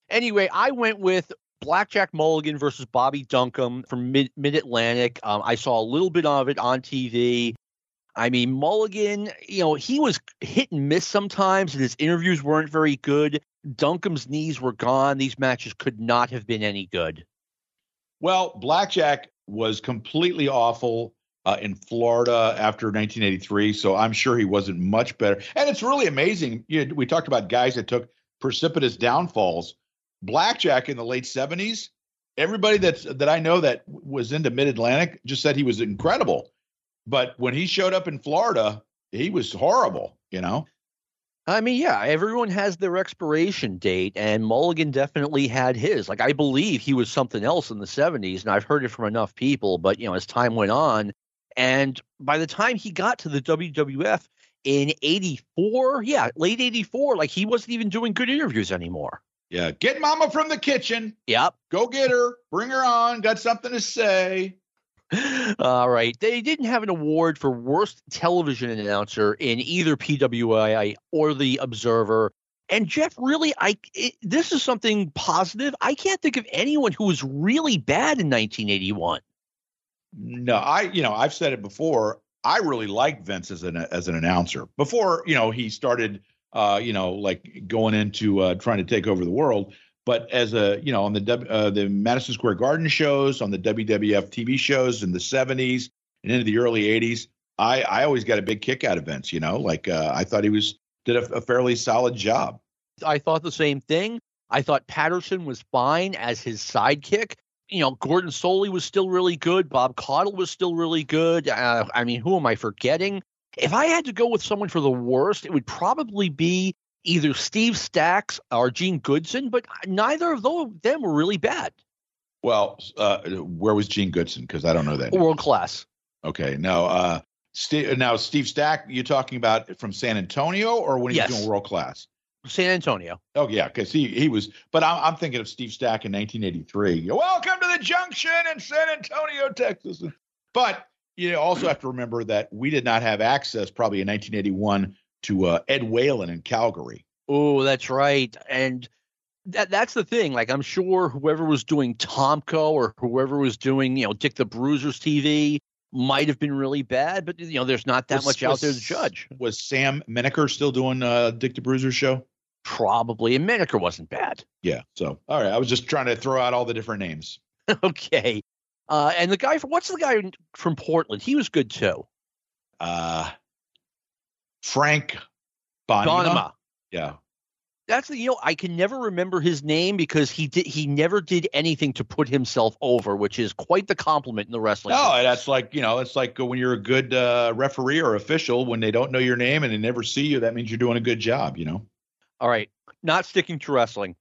anyway, I went with Blackjack Mulligan versus Bobby Duncum from Mid Atlantic. Um, I saw a little bit of it on TV. I mean, Mulligan, you know, he was hit and miss sometimes, and his interviews weren't very good. Duncum's knees were gone. These matches could not have been any good. Well, Blackjack was completely awful uh, in Florida after 1983, so I'm sure he wasn't much better. And it's really amazing. You know, we talked about guys that took precipitous downfalls. Blackjack in the late 70s, everybody that's that I know that was into Mid Atlantic just said he was incredible. But when he showed up in Florida, he was horrible, you know? I mean, yeah, everyone has their expiration date, and Mulligan definitely had his. Like, I believe he was something else in the 70s, and I've heard it from enough people. But, you know, as time went on, and by the time he got to the WWF in 84, yeah, late 84, like he wasn't even doing good interviews anymore. Yeah, get mama from the kitchen. Yep. Go get her. Bring her on. Got something to say. All right. They didn't have an award for worst television announcer in either PWI or The Observer. And Jeff, really, I it, this is something positive. I can't think of anyone who was really bad in 1981. No, I you know I've said it before. I really liked Vince as an as an announcer before you know he started uh, you know like going into uh, trying to take over the world. But as a you know on the uh, the Madison Square Garden shows, on the WWF TV shows in the 70s and into the early 80s, I I always got a big kick out of Vince. You know, like uh, I thought he was did a, a fairly solid job. I thought the same thing. I thought Patterson was fine as his sidekick. You know, Gordon Solie was still really good. Bob Caudle was still really good. Uh, I mean, who am I forgetting? If I had to go with someone for the worst, it would probably be either Steve Stacks or Gene Goodson, but neither of them were really bad. Well, uh, where was Gene Goodson? Because I don't know that. World class. Okay, now, uh, Steve, now Steve Stack, you're talking about from San Antonio or when he yes. doing world class? San Antonio. Oh yeah, because he he was. But I'm, I'm thinking of Steve Stack in 1983. Welcome to the Junction in San Antonio, Texas. But you also have to remember that we did not have access probably in 1981 to uh, Ed Whalen in Calgary. Oh, that's right. And that that's the thing. Like I'm sure whoever was doing Tomko or whoever was doing, you know, Dick the Bruiser's TV might have been really bad, but you know, there's not that was, much was, out there to judge. Was Sam Menacker still doing uh, Dick the Bruiser's show? Probably. And Menacker wasn't bad. Yeah. So all right. I was just trying to throw out all the different names. okay. Uh, and the guy from what's the guy from Portland? He was good too. Uh Frank Bonnema. Yeah. That's the you know I can never remember his name because he did he never did anything to put himself over, which is quite the compliment in the wrestling. No, business. that's like you know it's like when you're a good uh, referee or official when they don't know your name and they never see you, that means you're doing a good job. You know. All right, not sticking to wrestling.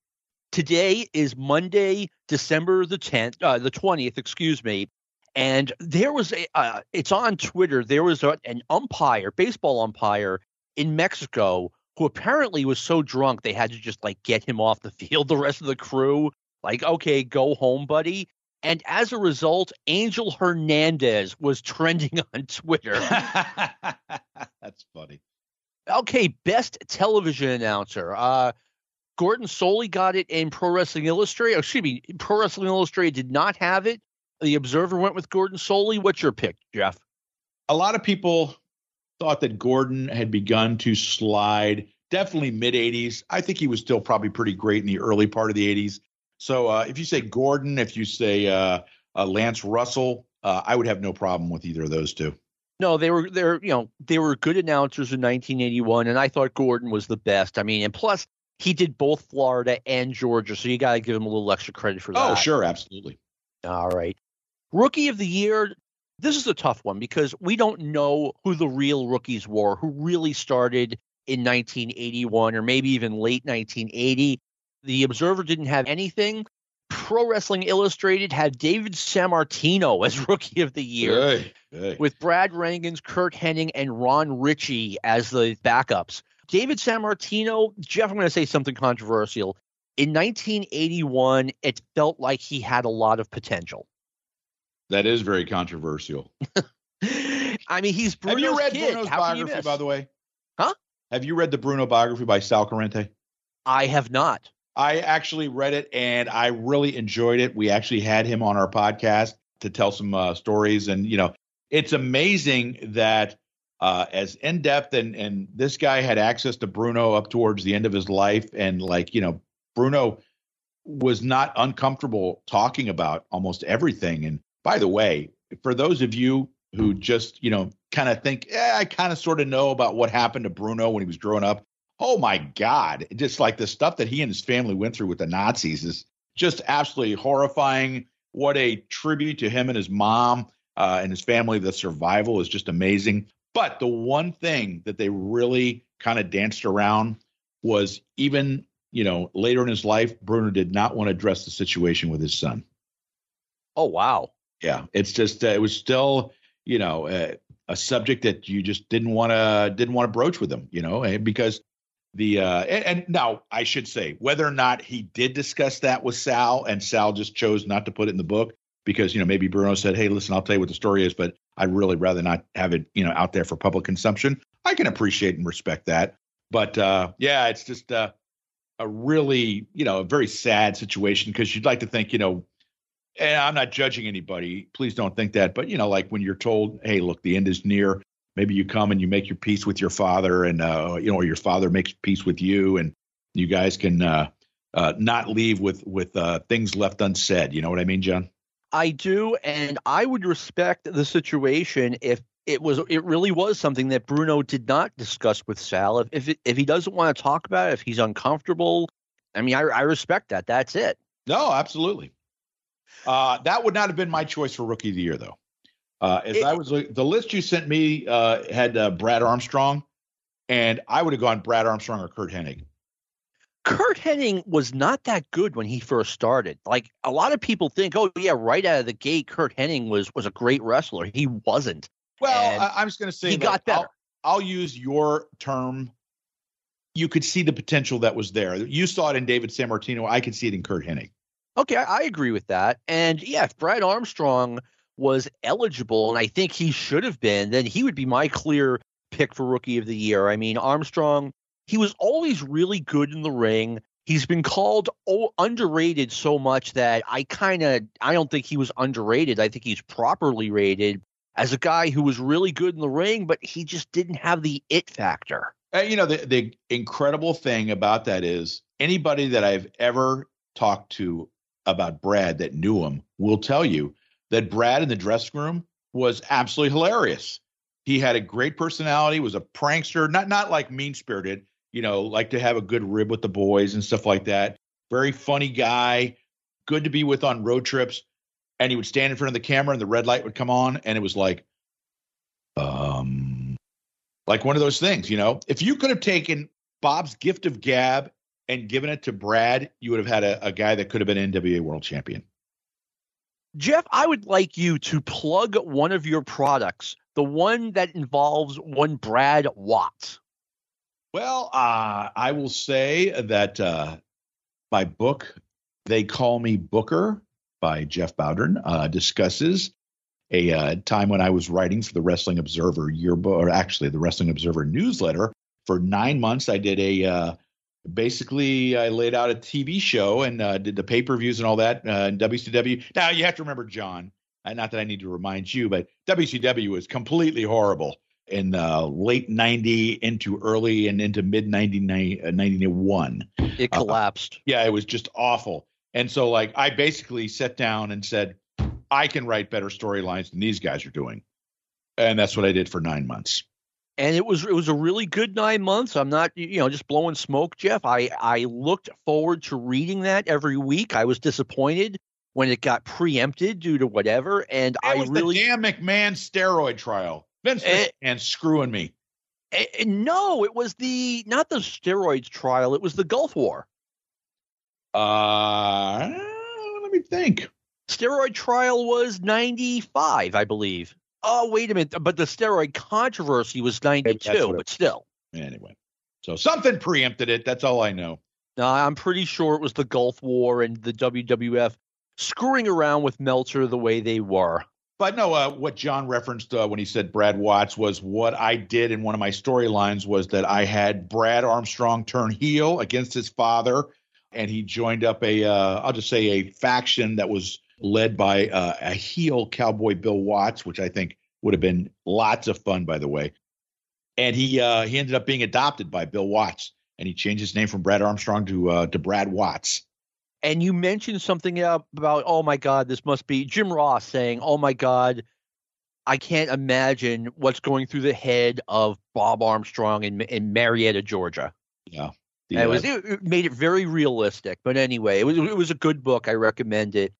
Today is Monday, December the tenth, uh, the twentieth, excuse me. And there was a, uh, it's on Twitter. There was a, an umpire, baseball umpire in Mexico, who apparently was so drunk they had to just like get him off the field. The rest of the crew, like, okay, go home, buddy. And as a result, Angel Hernandez was trending on Twitter. That's funny. Okay, best television announcer. Uh, Gordon Solie got it in Pro Wrestling Illustrated. Excuse me, Pro Wrestling Illustrated did not have it. The Observer went with Gordon Solie. What's your pick, Jeff? A lot of people thought that Gordon had begun to slide. Definitely mid 80s. I think he was still probably pretty great in the early part of the 80s. So uh, if you say Gordon, if you say uh, uh, Lance Russell, uh, I would have no problem with either of those two. No, they were they're you know they were good announcers in 1981, and I thought Gordon was the best. I mean, and plus he did both Florida and Georgia, so you got to give him a little extra credit for that. Oh, sure, absolutely. All right. Rookie of the year, this is a tough one because we don't know who the real rookies were, who really started in 1981 or maybe even late 1980. The Observer didn't have anything. Pro Wrestling Illustrated had David Sammartino as Rookie of the Year, hey, hey. with Brad Rheingans, Curt Hennig, and Ron Ritchie as the backups. David Sammartino, Jeff, I'm going to say something controversial. In 1981, it felt like he had a lot of potential. That is very controversial. I mean, he's Bruno's Have you read kid. Bruno's How biography, by the way? Huh? Have you read the Bruno biography by Sal Corrente? I have not. I actually read it and I really enjoyed it. We actually had him on our podcast to tell some uh, stories, and you know, it's amazing that uh, as in depth, and and this guy had access to Bruno up towards the end of his life, and like you know, Bruno was not uncomfortable talking about almost everything. And by the way, for those of you who just you know kind of think, eh, I kind of sort of know about what happened to Bruno when he was growing up. Oh my God! Just like the stuff that he and his family went through with the Nazis is just absolutely horrifying. What a tribute to him and his mom uh, and his family. The survival is just amazing. But the one thing that they really kind of danced around was even, you know, later in his life, Bruno did not want to address the situation with his son. Oh, wow. Yeah. It's just, uh, it was still, you know, uh, a subject that you just didn't want to, didn't want to broach with him, you know, because the, uh, and, and now I should say whether or not he did discuss that with Sal and Sal just chose not to put it in the book because, you know, maybe Bruno said, Hey, listen, I'll tell you what the story is, but I'd really rather not have it, you know, out there for public consumption. I can appreciate and respect that. But uh, yeah, it's just uh, a really, you know, a very sad situation because you'd like to think, you know, and I'm not judging anybody. Please don't think that. But, you know, like when you're told, hey, look, the end is near, maybe you come and you make your peace with your father and, uh, you know, or your father makes peace with you and you guys can uh, uh, not leave with, with uh, things left unsaid. You know what I mean, John? I do, and I would respect the situation if it was it really was something that Bruno did not discuss with Sal. If if, it, if he doesn't want to talk about it, if he's uncomfortable, I mean, I, I respect that. That's it. No, absolutely. Uh, that would not have been my choice for rookie of the year, though. Uh, as it, I was the list you sent me uh, had uh, Brad Armstrong, and I would have gone Brad Armstrong or Curt Hennig. Curt Hennig was not that good when he first started. Like a lot of people think, oh yeah, right out of the gate, Curt Hennig was was a great wrestler. He wasn't. Well, I, I'm just going to say he got better. I'll, I'll use your term. You could see the potential that was there. You saw it in David Sammartino. I could see it in Curt Hennig. Okay, I, agree with that. And yeah, if Brad Armstrong was eligible, and I think he should have been, then he would be my clear pick for rookie of the year. I mean, Armstrong he was always really good in the ring. He's been called underrated so much that I kind of I don't think he was underrated. I think he's properly rated as a guy who was really good in the ring, but he just didn't have the it factor. Uh, you know, the the incredible thing about that is anybody that I've ever talked to about Brad that knew him will tell you that Brad in the dressing room was absolutely hilarious. He had a great personality, was a prankster, not not like mean spirited, you know, like to have a good rib with the boys and stuff like that. Very funny guy, good to be with on road trips. And he would stand in front of the camera and the red light would come on and it was like, um, like one of those things, you know. If you could have taken Bob's gift of gab and given it to Brad, you would have had a, a guy that could have been NWA world champion. Jeff, I would like you to plug one of your products, the one that involves one Brad Watts. Well, uh, I will say that uh, my book, They Call Me Booker by Jeff Bowdrin, uh, discusses a uh, time when I was writing for the Wrestling Observer yearbook, or actually the Wrestling Observer newsletter. For nine months, I did a uh, basically I laid out a TV show and uh, did the pay per views and all that in WCW. Now you have to remember, John. Not that I need to remind you, but WCW was completely horrible in uh, late 90 into early and into mid 91. It uh, collapsed. Uh, yeah, it was just awful. And so, like, I basically sat down and said, I can write better storylines than these guys are doing. And that's what I did for nine months. And it was it was a really good nine months. I'm not you know just blowing smoke, Jeff. I I looked forward to reading that every week. I was disappointed when it got preempted due to whatever, and it I really the damn McMahon steroid trial. Vince eh. and, and screwing me. And no, it was the not the steroids trial. It was the Gulf War. Uh, let me think. Steroid trial was ninety five, I believe. Oh, wait a minute. But the steroid controversy was ninety two, but still. Anyway, so something preempted it. That's all I know. No, I'm pretty sure it was the Gulf War and the WWF screwing around with Meltzer the way they were. But no, uh, what John referenced uh, when he said Brad Watts was what I did in one of my storylines was that I had Brad Armstrong turn heel against his father, and he joined up a uh, I'll just say a faction that was led by uh, a heel cowboy Bill Watts, which I think would have been lots of fun, by the way. and he uh, he ended up being adopted by Bill Watts, and he changed his name from Brad Armstrong to uh, to Brad Watts. And you mentioned something about, oh my God, this must be Jim Ross saying, oh my God, I can't imagine what's going through the head of Bob Armstrong in, in Marietta, Georgia. Yeah. The, it was it, it made it very realistic. But anyway, it was it was a good book. I recommend it.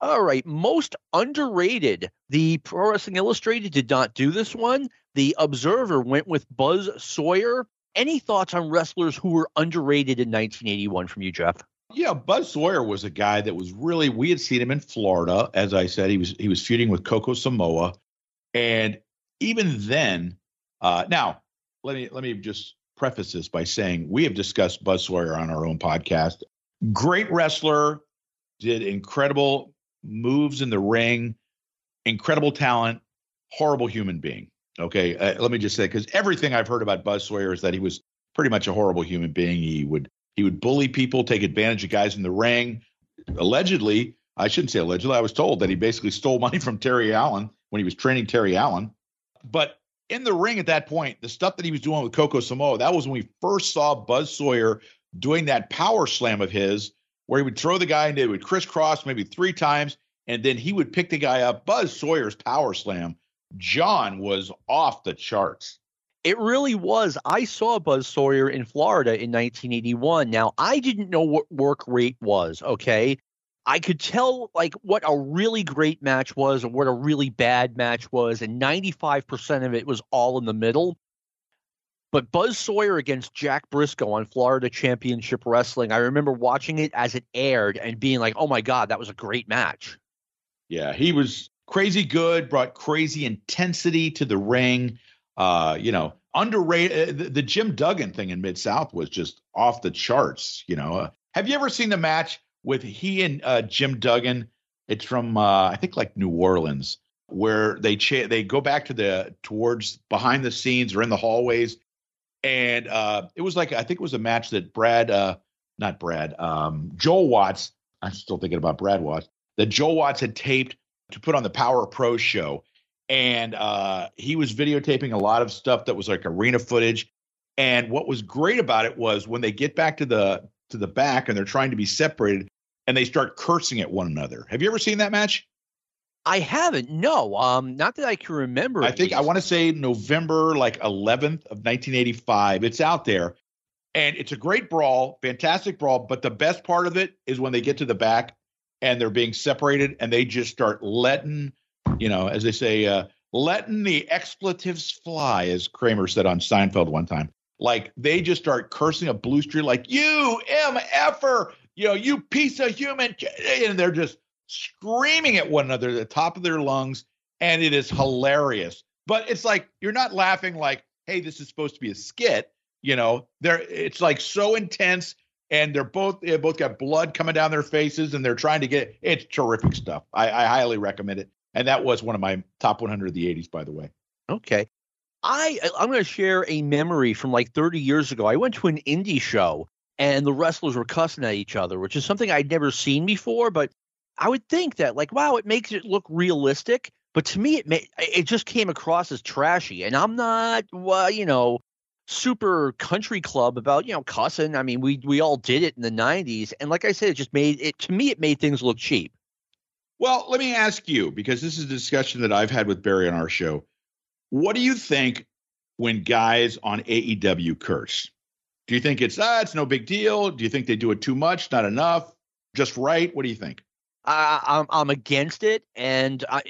All right, most underrated. The Pro Wrestling Illustrated did not do this one. The Observer went with Buzz Sawyer. Any thoughts on wrestlers who were underrated in 1981 from you, Jeff? Yeah, Buzz Sawyer was a guy that was really we had seen him in Florida. As I said, he was he was feuding with Coco Samoa, and even then, uh, now let me let me just preface this by saying we have discussed Buzz Sawyer on our own podcast. Great wrestler, did incredible moves in the ring, incredible talent, horrible human being. Okay, uh, let me just say because everything I've heard about Buzz Sawyer is that he was pretty much a horrible human being. He would he would bully people, take advantage of guys in the ring. Allegedly, I shouldn't say allegedly. I was told that he basically stole money from Terry Allen when he was training Terry Allen. But in the ring at that point, the stuff that he was doing with Coco Samoa, that was when we first saw Buzz Sawyer doing that power slam of his, where he would throw the guy and it would crisscross maybe three times, and then he would pick the guy up. Buzz Sawyer's power slam, John was off the charts. It really was. I saw Buzz Sawyer in Florida in 1981. Now, I didn't know what work rate was, okay? I could tell like what a really great match was and what a really bad match was, and 95% of it was all in the middle. But Buzz Sawyer against Jack Briscoe on Florida Championship Wrestling, I remember watching it as it aired and being like, oh my God, that was a great match. Yeah, he was crazy good, brought crazy intensity to the ring. Uh, you know, underrated. Uh, the, the, Jim Duggan thing in Mid South was just off the charts. You know, uh, have you ever seen the match with he and uh, Jim Duggan. It's from uh, I think like New Orleans, where they cha- they go back to the towards behind the scenes or in the hallways, and uh, it was like I think it was a match that Brad, uh, not Brad, um, Joel Watts. I'm still thinking about Brad Watts. That Joel Watts had taped to put on the Power Pro show, and uh, he was videotaping a lot of stuff that was like arena footage. And what was great about it was when they get back to the to the back and they're trying to be separated, and they start cursing at one another. Have you ever seen that match? I haven't. No, um, not that I can remember. I think least. I want to say November like 11th of 1985. It's out there, and it's a great brawl, fantastic brawl. But the best part of it is when they get to the back and they're being separated, and they just start letting, you know, as they say, uh, letting the expletives fly, as Kramer said on Seinfeld one time. Like they just start cursing a blue street, like you mf'er, you know, you piece of human, and they're just screaming at one another at the top of their lungs, and it is hilarious. But it's like you're not laughing like, "Hey, this is supposed to be a skit." You know, they're it's like so intense, and they're both they both got blood coming down their faces, and they're trying to get it's terrific stuff. I, I highly recommend it, and that was one of my top 100 of the 80s, by the way. Okay. I I'm going to share a memory from like 30 years ago. I went to an indie show and the wrestlers were cussing at each other, which is something I'd never seen before. But I would think that, like, wow, it makes it look realistic. But to me, it may, it just came across as trashy, and I'm not, well, you know, super country club about you know cussing. I mean, we we all did it in the '90s, and like I said, it just made it to me. It made things look cheap. Well, let me ask you because this is a discussion that I've had with Barry on our show. What do you think when guys on AEW curse? Do you think it's ah, it's no big deal? Do you think they do it too much, not enough, just right? What do you think? Uh, I'm I'm against it, and I,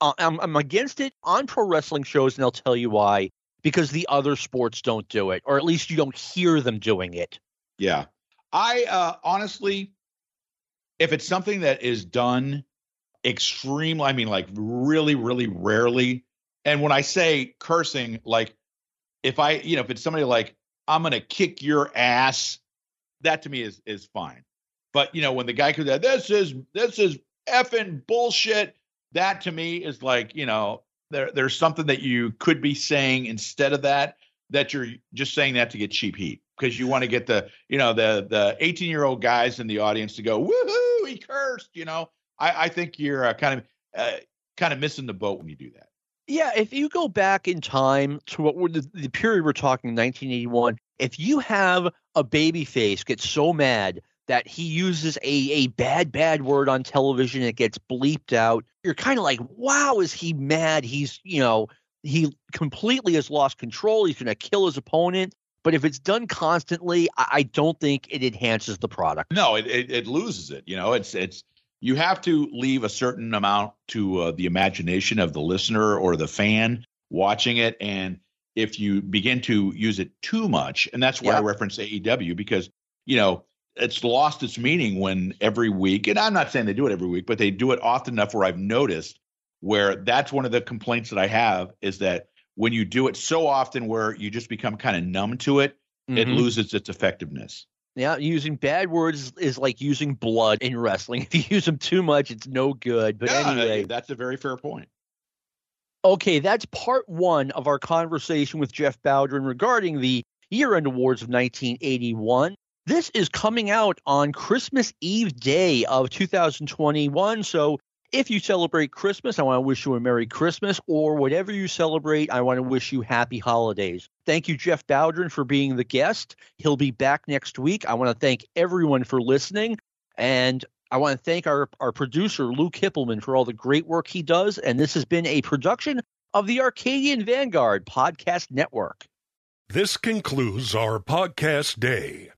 uh, I'm I'm against it on pro wrestling shows, and I'll tell you why. Because the other sports don't do it, or at least you don't hear them doing it. Yeah, I uh, honestly, if it's something that is done extremely, I mean, like really, really rarely, and when I say cursing, like if I, you know, if it's somebody like I'm gonna kick your ass. That to me is is fine. But you know, when the guy comes out, this is this is effing bullshit. That to me is like, you know, there there's something that you could be saying instead of that, that you're just saying that to get cheap heat. Because you want to get the, you know, the the 18 year old guys in the audience to go, woohoo, he cursed, you know. I, I think you're uh, kind of uh, kind of missing the boat when you do that. Yeah, if you go back in time to what the, the period we're talking, 1981, if you have a baby face get so mad that he uses a, a bad, bad word on television, it gets bleeped out, you're kind of like, wow, is he mad? He's, you know, he completely has lost control. He's going to kill his opponent. But if it's done constantly, I, I don't think it enhances the product. No, it, it, it loses it. You know, it's it's you have to leave a certain amount to uh, the imagination of the listener or the fan watching it, and if you begin to use it too much, and that's why yep. I reference AEW because you know it's lost its meaning when every week, and I'm not saying they do it every week, but they do it often enough where I've noticed where that's one of the complaints that I have is that when you do it so often where you just become kind of numb to it, mm-hmm. it loses its effectiveness. Yeah, using bad words is like using blood in wrestling. If you use them too much, it's no good. But yeah, anyway, that's a very fair point. Okay, that's part one of our conversation with Jeff Bowdrin regarding the year end awards of 1981. This is coming out on Christmas Eve day of 2021. So if you celebrate Christmas, I want to wish you a Merry Christmas, or whatever you celebrate, I want to wish you happy holidays. Thank you, Jeff Bowdrin, for being the guest. He'll be back next week. I want to thank everyone for listening. And I want to thank our, our producer, Luke Hippelman, for all the great work he does. And this has been a production of the Arcadian Vanguard Podcast Network. This concludes our podcast day.